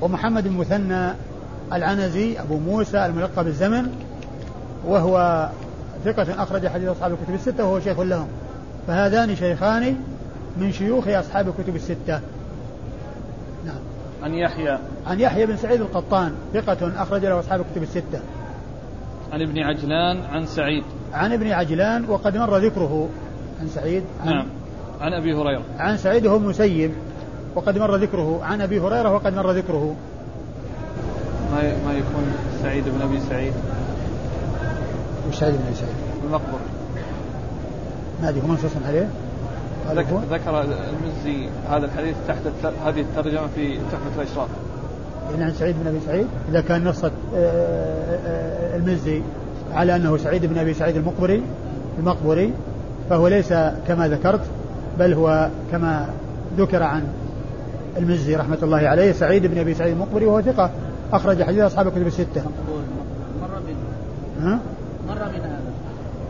ومحمد بن مثنى العنزي أبو موسى الملقب بالزمن وهو ثقة أخرج حديث أصحاب الكتب الستة وهو شيخ لهم. فهذان شيخان من شيوخ أصحاب الكتب الستة. عن يحيى. عن يحيى بن سعيد القطان ثقة أخرج له أصحاب الكتب الستة. عن ابن عجلان عن سعيد. عن ابن عجلان وقد مر ذكره. عن سعيد عن نعم. عن أبي هريرة. عن سعيد هو المسيب وقد مر ذكره. عن أبي هريرة وقد مر ذكره. ما ما يكون سعيد بن أبي سعيد؟ وش سعيد بن أبي سعيد؟ المقبر ما أدري هو منصوص عليه؟ ذكر, المزي هذا الحديث تحت هذه الترجمة في تحفة الأشراف. يعني عن سعيد بن أبي سعيد. إذا كان نص آه، آه، المزي على أنه سعيد بن أبي سعيد المقبري المقبري فهو ليس كما ذكرت بل هو كما ذكر عن المزي رحمة الله عليه سعيد بن أبي سعيد المقبري وهو ثقة. أخرج حديث أصحاب الكتب الستة. مر ها؟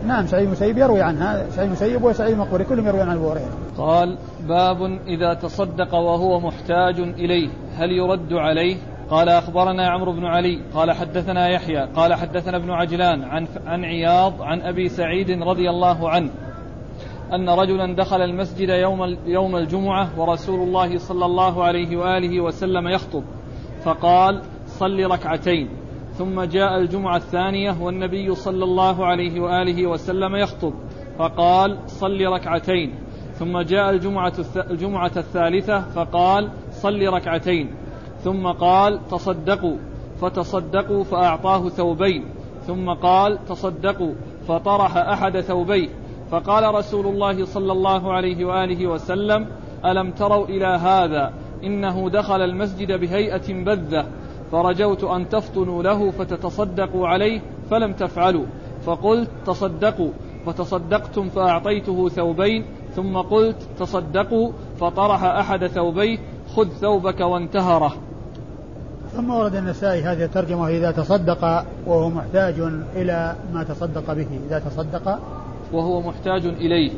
نعم سعيد المسيب يروي عنها سعيد المسيب وسعيد المقبري كلهم يروي عن أبو هريرة. قال باب إذا تصدق وهو محتاج إليه هل يرد عليه؟ قال أخبرنا عمرو بن علي قال حدثنا يحيى قال حدثنا ابن عجلان عن عن عياض عن أبي سعيد رضي الله عنه أن رجلا دخل المسجد يوم يوم الجمعة ورسول الله صلى الله عليه وآله وسلم يخطب فقال صل ركعتين. ثم جاء الجمعة الثانية والنبي صلى الله عليه وآله وسلم يخطب فقال صل ركعتين. ثم جاء الجمعة, الجمعة الثالثة فقال صل ركعتين. ثم قال تصدقوا. فتصدقوا فأعطاه ثوبين. ثم قال تصدقوا. فطرح أحد ثوبيه. فقال رسول الله صلى الله عليه وآله وسلم ألم تروا إلى هذا؟ إنه دخل المسجد بهيئة بذة. فرجوت أن تفطنوا له فتتصدقوا عليه فلم تفعلوا. فقلت تصدقوا. فتصدقتم فأعطيته ثوبين. ثم قلت تصدقوا. فطرح أحد ثوبيه. خذ ثوبك وانتهره. ثم ورد النسائي هذه الترجمة إذا تصدق وهو محتاج إلى ما تصدق به. إذا تصدق وهو محتاج إليه.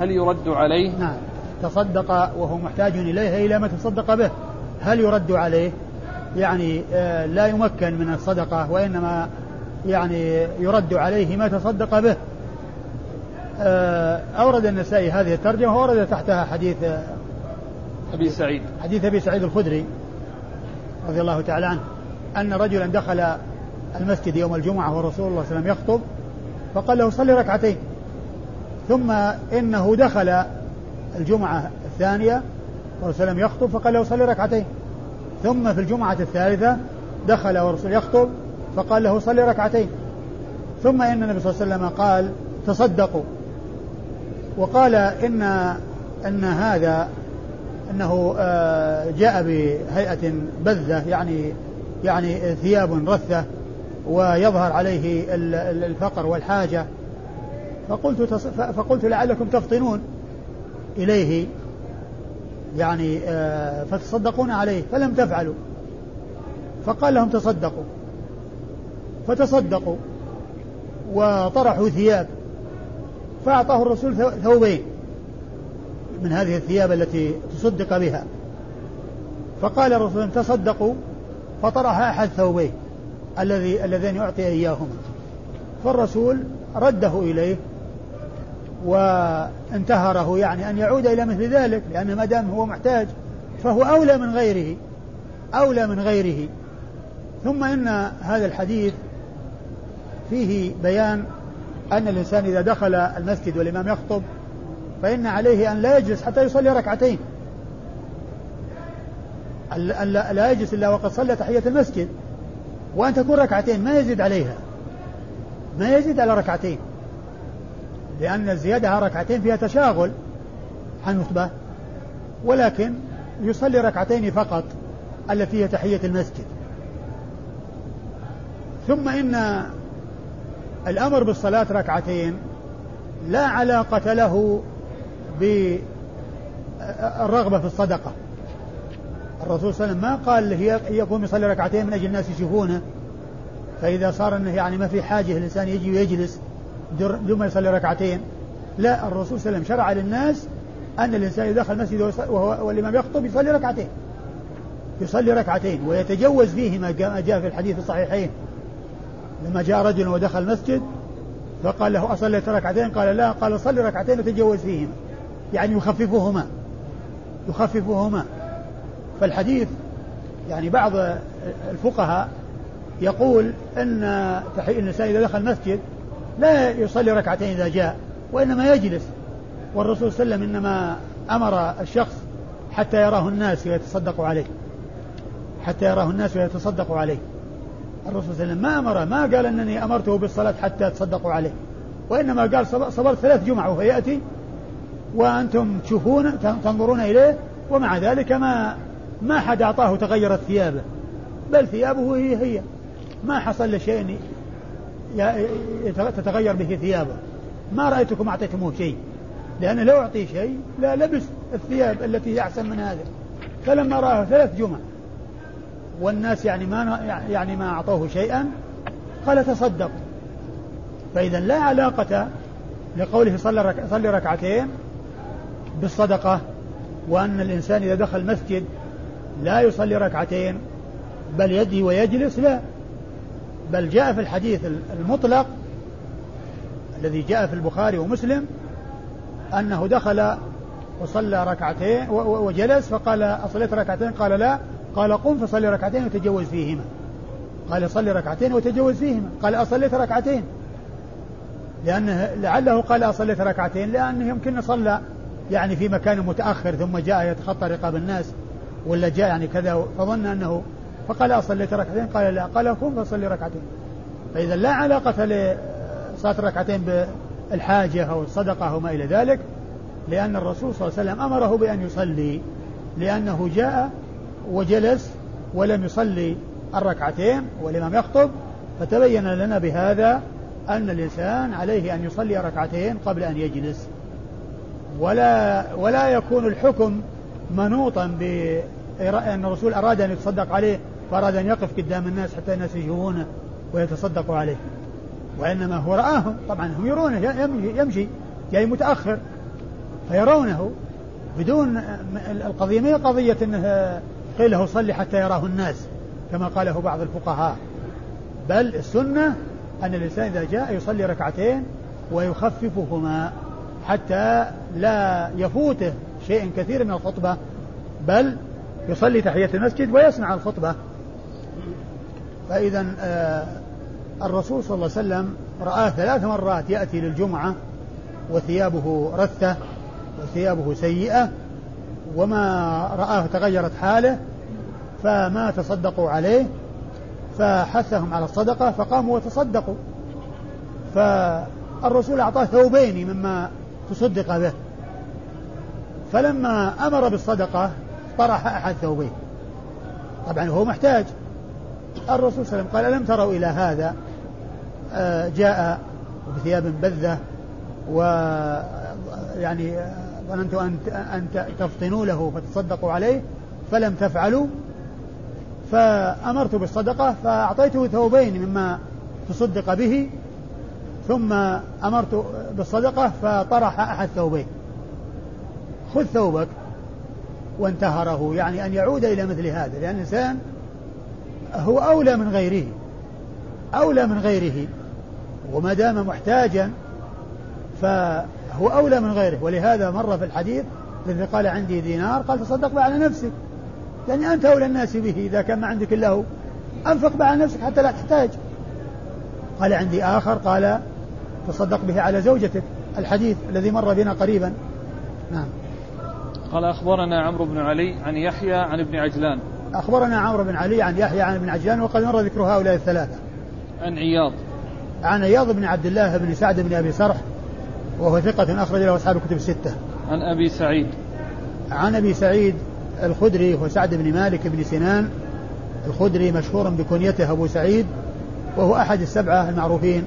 هل يرد عليه؟ نعم. تصدق وهو محتاج إليه إلى ما تصدق به. هل يرد عليه؟ يعني آه، لا يمكن من الصدقة وإنما يعني يرد عليه ما تصدق به. آه، أورد النسائي هذه الترجمة وورد تحتها حديث آه، أبي سعيد. حديث أبي سعيد الخدري رضي الله تعالى عنه أن رجلا دخل المسجد يوم الجمعة ورسول الله صلى الله عليه وسلم يخطب فقال له صلي ركعتين ثم إنه دخل الجمعة الثانية والرسول صلى يخطب فقال له صلي ركعتين. ثم في الجمعة الثالثة دخل والرسول يخطب فقال له صلي ركعتين. ثم إن النبي صلى الله عليه وسلم قال تصدقوا. وقال إن أن هذا أنه آه، جاء بهيئة بذة يعني يعني ثياب رثة ويظهر عليه الفقر والحاجة. فقلت فقلت لعلكم تفطنون إليه. يعني آه، فتصدقون عليه فلم تفعلوا. فقال لهم تصدقوا. فتصدقوا. وطرحوا ثياب. فأعطاه الرسول ثوبين. من هذه الثياب التي تصدق بها. فقال الرسول تصدقوا. فطرح أحد ثوبيه الذي اللذين يعطي إياهما. فالرسول رده إليه. وانتهره يعني أن يعود إلى مثل ذلك لأن ما دام هو محتاج فهو أولى من غيره أولى من غيره. ثم إن هذا الحديث فيه بيان أن الإنسان إذا دخل المسجد والإمام يخطب فإن عليه أن لا يجلس حتى يصلي ركعتين. أن لا يجلس إلا وقد صلى تحية المسجد وأن تكون ركعتين ما يزيد عليها ما يزيد على ركعتين. لأن الزيادة ركعتين فيها تشاغل. عن الخطبة ولكن يصلي ركعتين فقط التي هي تحية المسجد. ثم إن الأمر بالصلاة ركعتين لا علاقة له بالرغبة في الصدقة. الرسول صلى الله عليه وسلم ما قال هي يقوم يصلي ركعتين من أجل الناس يشوفونه. فإذا صار أنه يعني ما في حاجة الإنسان يجي ويجلس. ما يصلي ركعتين. لا الرسول صلى الله عليه وسلم شرع للناس أن الإنسان إذا دخل المسجد وهو والإمام يخطب يصلي ركعتين. يصلي ركعتين ويتجوز فيه ما جاء في الحديث الصحيحين. لما جاء رجل ودخل المسجد فقال له أصليت ركعتين؟ قال لا قال صلي ركعتين وتجوز فيهما. يعني يخففهما. يخففهما. فالحديث يعني بعض الفقهاء يقول إن تحيي الإنسان إذا دخل المسجد لا يصلي ركعتين إذا جاء وإنما يجلس. والرسول صلى الله عليه وسلم إنما أمر الشخص حتى يراه الناس ويتصدق عليه. حتى يراه الناس ويتصدقوا عليه. الرسول صلى الله عليه وسلم ما امره ما قال إنني أمرته بالصلاة حتى تصدقوا عليه. وإنما قال صبرت ثلاث جمع وهو يأتي وأنتم تشوفون تنظرون إليه ومع ذلك ما ما حد أعطاه تغيرت ثيابه بل ثيابه هي هي. ما حصل لشيء تتغير به ثيابه. ما رأيتكم أعطيتموه شيء. لأن لو أعطي شيء لا لبس الثياب التي هي أحسن من هذا فلما رآه ثلاث جمع والناس يعني ما يعني ما أعطوه شيئا قال تصدق. فإذا لا علاقة لقوله صلى. صلي ركعتين بالصدقة وأن الإنسان إذا دخل المسجد لا يصلي ركعتين بل يدي ويجلس لا. بل جاء في الحديث المطلق الذي جاء في البخاري ومسلم أنه دخل وصلى ركعتين وجلس فقال أصليت ركعتين؟ قال لا. قال قم فصلي ركعتين وتجوز فيهما. قال صلي ركعتين وتجوز فيهما. قال أصليت ركعتين. لأنه لعله قال أصليت ركعتين لأنه يمكن صلى يعني في مكان متأخر ثم جاء يتخطى رقاب الناس ولا جاء يعني كذا فظن أنه فقال أصليت ركعتين قال لا قال قم فصلي ركعتين. فإذا لا علاقة لصلاة الركعتين بالحاجة أو الصدقة أو ما إلى ذلك لأن الرسول صلى الله عليه وسلم أمره بأن يصلي لأنه جاء وجلس ولم يصلي الركعتين والإمام يخطب فتبين لنا بهذا أن الإنسان عليه أن يصلي ركعتين قبل أن يجلس. ولا ولا يكون الحكم منوطا بأن الرسول أراد أن يتصدق عليه فأراد أن يقف قدام الناس حتى الناس يشوفونه ويتصدقوا عليه. وإنما هو رآهم طبعا هم يرونه يمشي, جاي متأخر. فيرونه بدون القضية. ما هي قضية أنه قيل له صلي حتى يراه الناس كما قاله بعض الفقهاء. بل السنة أن الإنسان إذا جاء يصلي ركعتين ويخففهما حتى لا يفوته شيء كثير من الخطبة. بل يصلي تحية المسجد ويسمع الخطبة. فإذا آه الرسول صلى الله عليه وسلم رآه ثلاث مرات يأتي للجمعة وثيابه رثة وثيابه سيئة وما رآه تغيرت حاله فما تصدقوا عليه فحثهم على الصدقة فقاموا وتصدقوا. فالرسول أعطاه ثوبين مما تصدق به. فلما أمر بالصدقة طرح أحد ثوبين طبعا هو محتاج. الرسول صلى الله عليه وسلم قال ألم تروا إلى هذا؟ آه، جاء بثياب بذة و يعني ظننت أن أن تفطنوا له فتصدقوا عليه فلم تفعلوا فأمرت بالصدقة فأعطيته ثوبين مما تصدق به ثم أمرت بالصدقة فطرح أحد ثوبين خذ ثوبك وانتهره يعني أن يعود إلى مثل هذا لأن الإنسان هو أولى من غيره. أولى من غيره. وما دام محتاجا فهو أولى من غيره. ولهذا مر في الحديث الذي قال عندي دينار قال تصدق على نفسك. يعني أنت أولى الناس به. إذا كان ما عندك إلا هو. أنفق على نفسك حتى لا تحتاج. قال عندي آخر قال تصدق به على زوجتك. الحديث الذي مر بنا قريبا. نعم. قال أخبرنا عمرو بن علي عن يحيى عن ابن عجلان. أخبرنا عمرو بن علي عن يحيى عن ابن عجلان وقد مر ذكر هؤلاء الثلاثة. عن عياض. عن عياض بن عبد الله بن سعد بن أبي سرح وهو ثقة أخرج له أصحاب الكتب الستة. عن أبي سعيد. عن أبي سعيد الخدري هو سعد بن مالك بن سنان الخدري مشهور بكنيته أبو سعيد وهو أحد السبعة المعروفين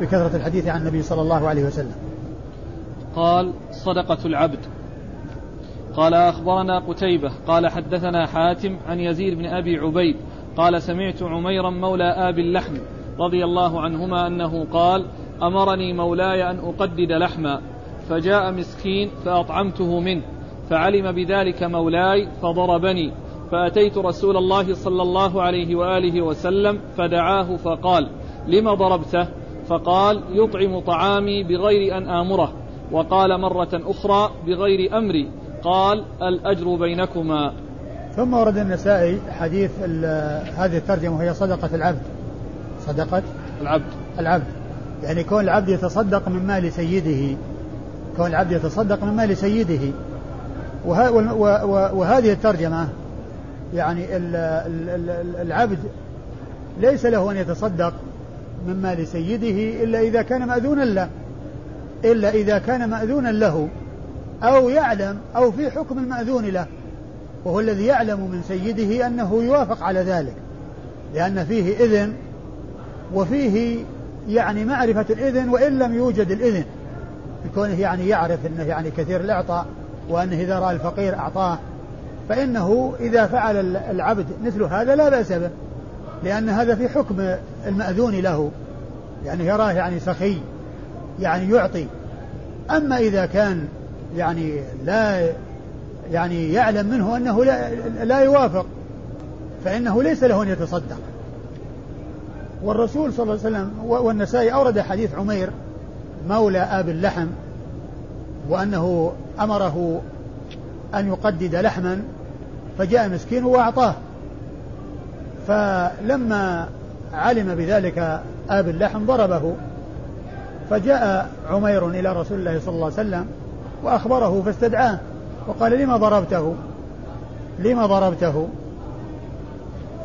بكثرة الحديث عن النبي صلى الله عليه وسلم. قال صدقة العبد. قال أخبرنا قتيبة قال حدثنا حاتم عن يزيد بن أبي عبيد قال سمعت عميرا مولى آب اللحم رضي الله عنهما أنه قال أمرني مولاي أن أقدد لحما فجاء مسكين فأطعمته منه فعلم بذلك مولاي فضربني فأتيت رسول الله صلى الله عليه وآله وسلم فدعاه فقال لم ضربته؟ فقال يطعم طعامي بغير أن آمره وقال مرة أخرى بغير أمري قال الأجر بينكما. ثم ورد النسائي حديث هذه الترجمة وهي صدقة العبد. صدقة العبد. العبد. يعني كون العبد يتصدق من مال سيده. كون العبد يتصدق من مال سيده. وهذه الترجمة يعني العبد ليس له أن يتصدق من مال سيده إلا إذا كان مأذونا له. إلا إذا كان مأذونا له. أو يعلم أو في حكم المأذون له وهو الذي يعلم من سيده أنه يوافق على ذلك لأن فيه إذن وفيه يعني معرفة الإذن وإن لم يوجد الإذن كونه يعني يعرف أنه يعني كثير الإعطاء وأنه إذا رأى الفقير أعطاه فإنه إذا فعل العبد مثل هذا لا بأس به لأن هذا في حكم المأذون له يعني يراه يعني سخي يعني يعطي. أما إذا كان يعني لا يعني يعلم منه أنه لا, لا يوافق فإنه ليس له أن يتصدق. والرسول صلى الله عليه وسلم والنسائي أورد حديث عمير مولى آب اللحم وأنه أمره أن يقدد لحما فجاء مسكين وأعطاه فلما علم بذلك آب اللحم ضربه فجاء عمير إلى رسول الله صلى الله عليه وسلم وأخبره فاستدعاه وقال لما ضربته؟ لما ضربته؟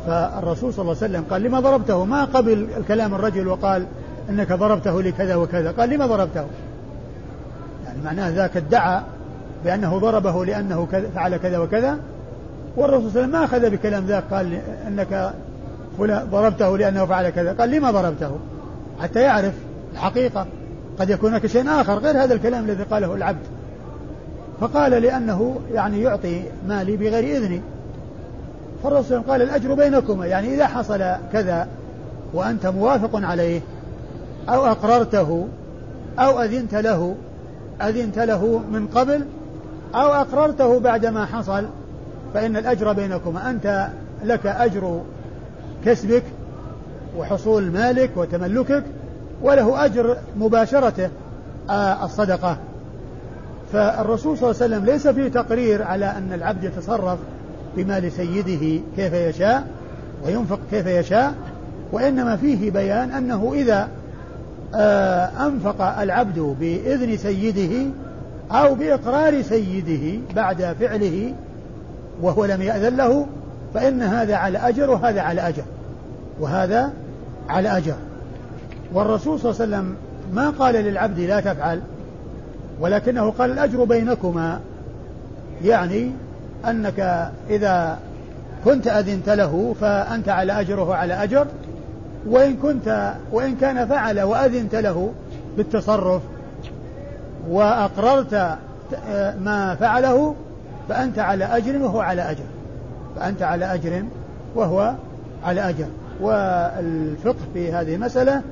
فالرسول صلى الله عليه وسلم قال لما ضربته؟ ما قبل الكلام الرجل وقال إنك ضربته لكذا وكذا قال لما ضربته؟ يعني معناه ذاك ادعى بأنه ضربه لأنه فعل كذا وكذا والرسول صلى الله عليه وسلم ما أخذ بكلام ذاك قال إنك ضربته لأنه فعل كذا قال لما ضربته؟ حتى يعرف الحقيقة قد يكون هناك شيء آخر غير هذا الكلام الذي قاله العبد. فقال لأنه يعني يعطي مالي بغير إذني. فالرسول قال الأجر بينكما يعني إذا حصل كذا وأنت موافق عليه أو أقررته أو أذنت له أذنت له من قبل أو أقررته بعدما حصل فإن الأجر بينكما. أنت لك أجر كسبك وحصول مالك وتملكك وله أجر مباشرته آه، الصدقة. فالرسول صلى الله عليه وسلم ليس فيه تقرير على أن العبد يتصرف بمال سيده كيف يشاء وينفق كيف يشاء وإنما فيه بيان أنه إذا آه، أنفق العبد بإذن سيده أو بإقرار سيده بعد فعله وهو لم يأذن له فإن هذا على أجر وهذا على أجر وهذا على أجر. والرسول صلى الله عليه وسلم ما قال للعبد لا تفعل ولكنه قال الأجر بينكما يعني أنك إذا كنت أذنت له فأنت على أجر وهو على أجر وإن كنت وإن كان فعل وأذنت له بالتصرف وأقررت ما فعله فأنت على أجر وهو على أجر فأنت على أجر وهو على أجر. والفقه في هذه المسألة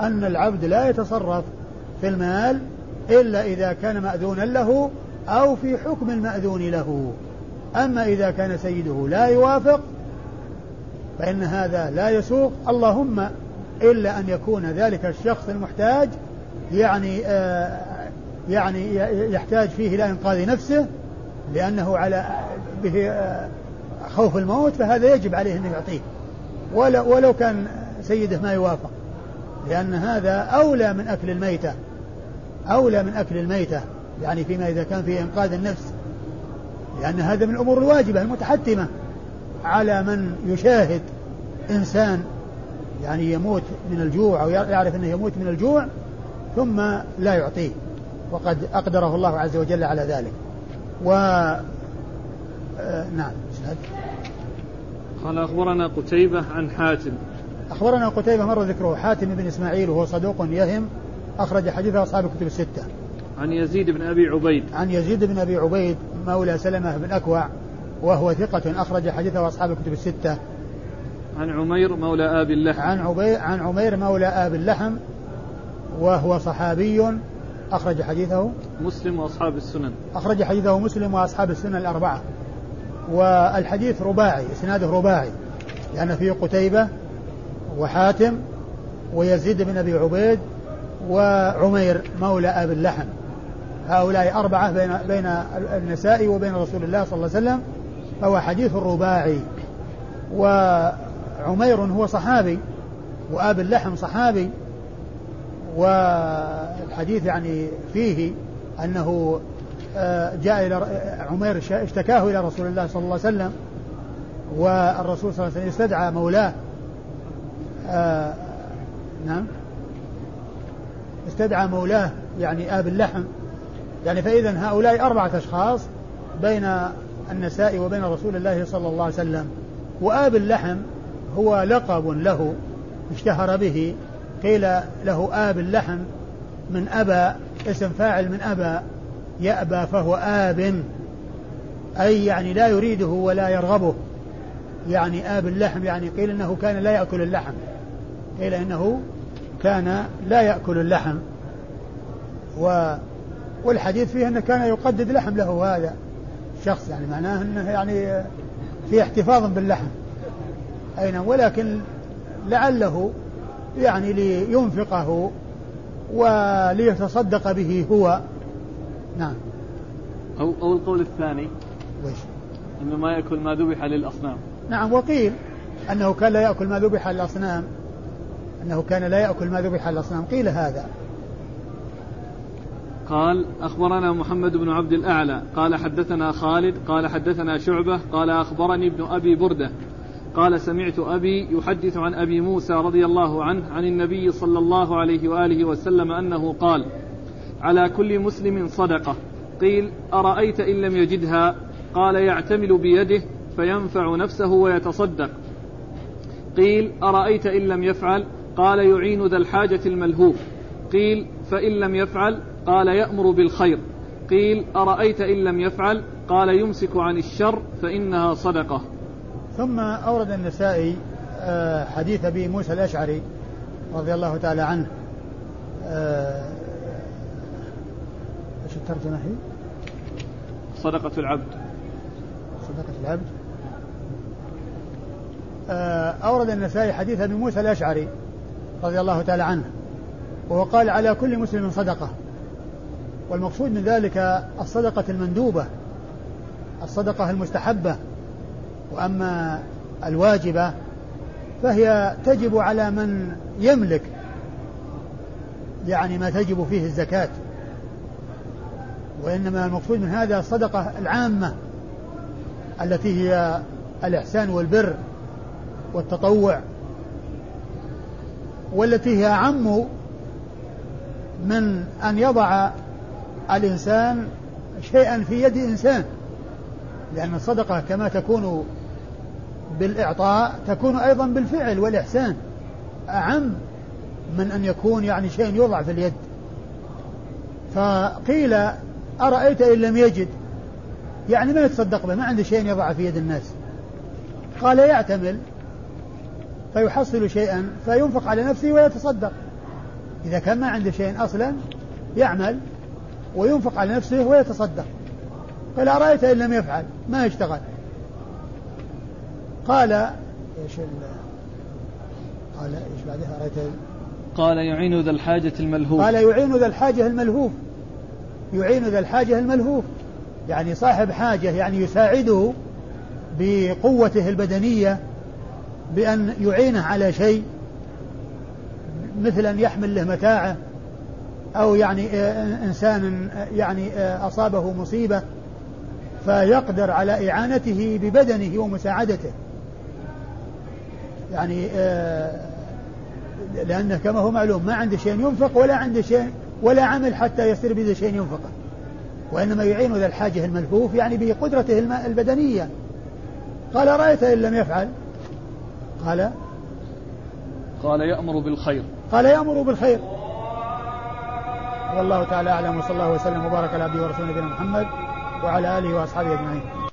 أن العبد لا يتصرف في المال إلا إذا كان مأذونا له أو في حكم المأذون له. أما إذا كان سيده لا يوافق فإن هذا لا يسوق. اللهم إلا أن يكون ذلك الشخص المحتاج يعني آه يعني يحتاج فيه إلى إنقاذ نفسه لأنه على به آه خوف الموت فهذا يجب عليه أن يعطيه. ولو, ولو كان سيده ما يوافق لأن هذا أولى من أكل الميتة. أولى من أكل الميتة يعني فيما إذا كان في إنقاذ النفس. لأن هذا من الأمور الواجبة المتحتمة على من يشاهد إنسان يعني يموت من الجوع أو يعرف أنه يموت من الجوع ثم لا يعطيه. وقد أقدره الله عز وجل على ذلك. و آه نعم قال أخبرنا قتيبة عن حاتم. أخبرنا قتيبة مر ذكره حاتم بن إسماعيل وهو صدوق يهم أخرج حديثه أصحاب الكتب الستة. عن يزيد بن أبي عبيد. عن يزيد بن أبي عبيد مولى سلمة بن أكوع وهو ثقة أخرج حديثه أصحاب الكتب الستة. عن عمير مولى آب اللحم. عن عبي عن عمير مولى آب اللحم وهو صحابي أخرج حديثه. مسلم وأصحاب السنن. أخرج حديثه مسلم وأصحاب السنن الأربعة. والحديث رباعي إسناده رباعي لأن فيه قتيبة وحاتم ويزيد بن أبي عبيد وعمير مولى أبي اللحم. هؤلاء أربعة بين بين النساء وبين رسول الله صلى الله عليه وسلم. فهو حديث رباعي وعمير هو صحابي وآب اللحم صحابي. والحديث يعني فيه أنه آه، جاء إلى عمير اشتكاه إلى رسول الله صلى الله عليه وسلم. والرسول صلى الله عليه وسلم استدعى مولاه. آه نعم. استدعى مولاه يعني آب اللحم. يعني فإذا هؤلاء أربعة أشخاص بين النساء وبين رسول الله صلى الله عليه وسلم. وآب اللحم هو لقب له اشتهر به. قيل له آب اللحم من أبى اسم فاعل من أبى يأبى فهو آب. أي يعني لا يريده ولا يرغبه. يعني آب اللحم يعني قيل إنه كان لا يأكل اللحم. قيل إنه كان لا يأكل اللحم. و والحديث فيه أنه كان يقدد لحم له هذا الشخص يعني معناه أنه يعني في احتفاظ باللحم. أي نعم ولكن لعله يعني لينفقه وليتصدق به هو. نعم. أو أو القول الثاني. ويش؟ أنه ما يأكل ما ذبح للأصنام. نعم وقيل أنه كان لا يأكل ما ذبح للأصنام. أنه كان لا يأكل ما ذبح للأصنام قيل هذا. قال أخبرنا محمد بن عبد الأعلى. قال حدثنا خالد قال حدثنا شعبة قال أخبرني ابن أبي بردة. قال سمعت أبي يحدث عن أبي موسى رضي الله عنه عن النبي صلى الله عليه وآله وسلم أنه قال على كل مسلم صدقة. قيل أرأيت إن لم يجدها؟ قال يعتمل بيده فينفع نفسه ويتصدق. قيل أرأيت إن لم يفعل؟ قال يعين ذا الحاجة الملهوف. قيل فإن لم يفعل قال يأمر بالخير. قيل أرأيت إن لم يفعل قال يمسك عن الشر فإنها صدقة. ثم أورد النسائي آه، حديث أبي موسى الأشعري رضي الله تعالى عنه. آه، إيش الترجمة هي؟ صدقة العبد. صدقة العبد. آه، أورد النسائي حديث أبي موسى الأشعري. رضي الله تعالى عنه. وهو قال على كل مسلم صدقة. والمقصود من ذلك الصدقة المندوبة الصدقة المستحبة. وأما الواجبة فهي تجب على من يملك يعني ما تجب فيه الزكاة. وإنما المقصود من هذا الصدقة العامة التي هي الإحسان والبر والتطوع. والتي هي أعم من أن يضع الإنسان شيئا في يد إنسان. لأن الصدقة كما تكون بالإعطاء تكون أيضا بالفعل والإحسان. أعم من أن يكون يعني شيء يوضع في اليد. فقيل أرأيت إن لم يجد؟ يعني ما يتصدق به؟ ما عنده شيء يضع في يد الناس. قال يعتمل. فيحصل شيئا فينفق على نفسه ويتصدق. إذا كان ما عنده شيء أصلا يعمل وينفق على نفسه ويتصدق. قال أرأيت إن لم يفعل ما يشتغل قال إيش قال إيش بعدها أرأيت قال يعين ذا الحاجة الملهوف. قال يعين ذا الحاجة الملهوف. يعين ذا الحاجة الملهوف. يعني صاحب حاجة يعني يساعده بقوته البدنية بأن يعينه على شيء مثل أن يحمل له متاعه أو يعني إنسان يعني أصابه مصيبة فيقدر على إعانته ببدنه ومساعدته. يعني لأنه كما هو معلوم ما عنده شيء ينفق ولا عنده شيء ولا عمل حتى يصير بذا شيء ينفقه. وإنما يعين ذا الحاجة الملفوف يعني بقدرته البدنية. قال رأيت إن لم يفعل؟ قال قال يأمر بالخير. قال يأمر بالخير. والله تعالى أعلم وصلى الله وسلم وبارك على عبده ورسوله نبينا محمد وعلى آله وأصحابه أجمعين.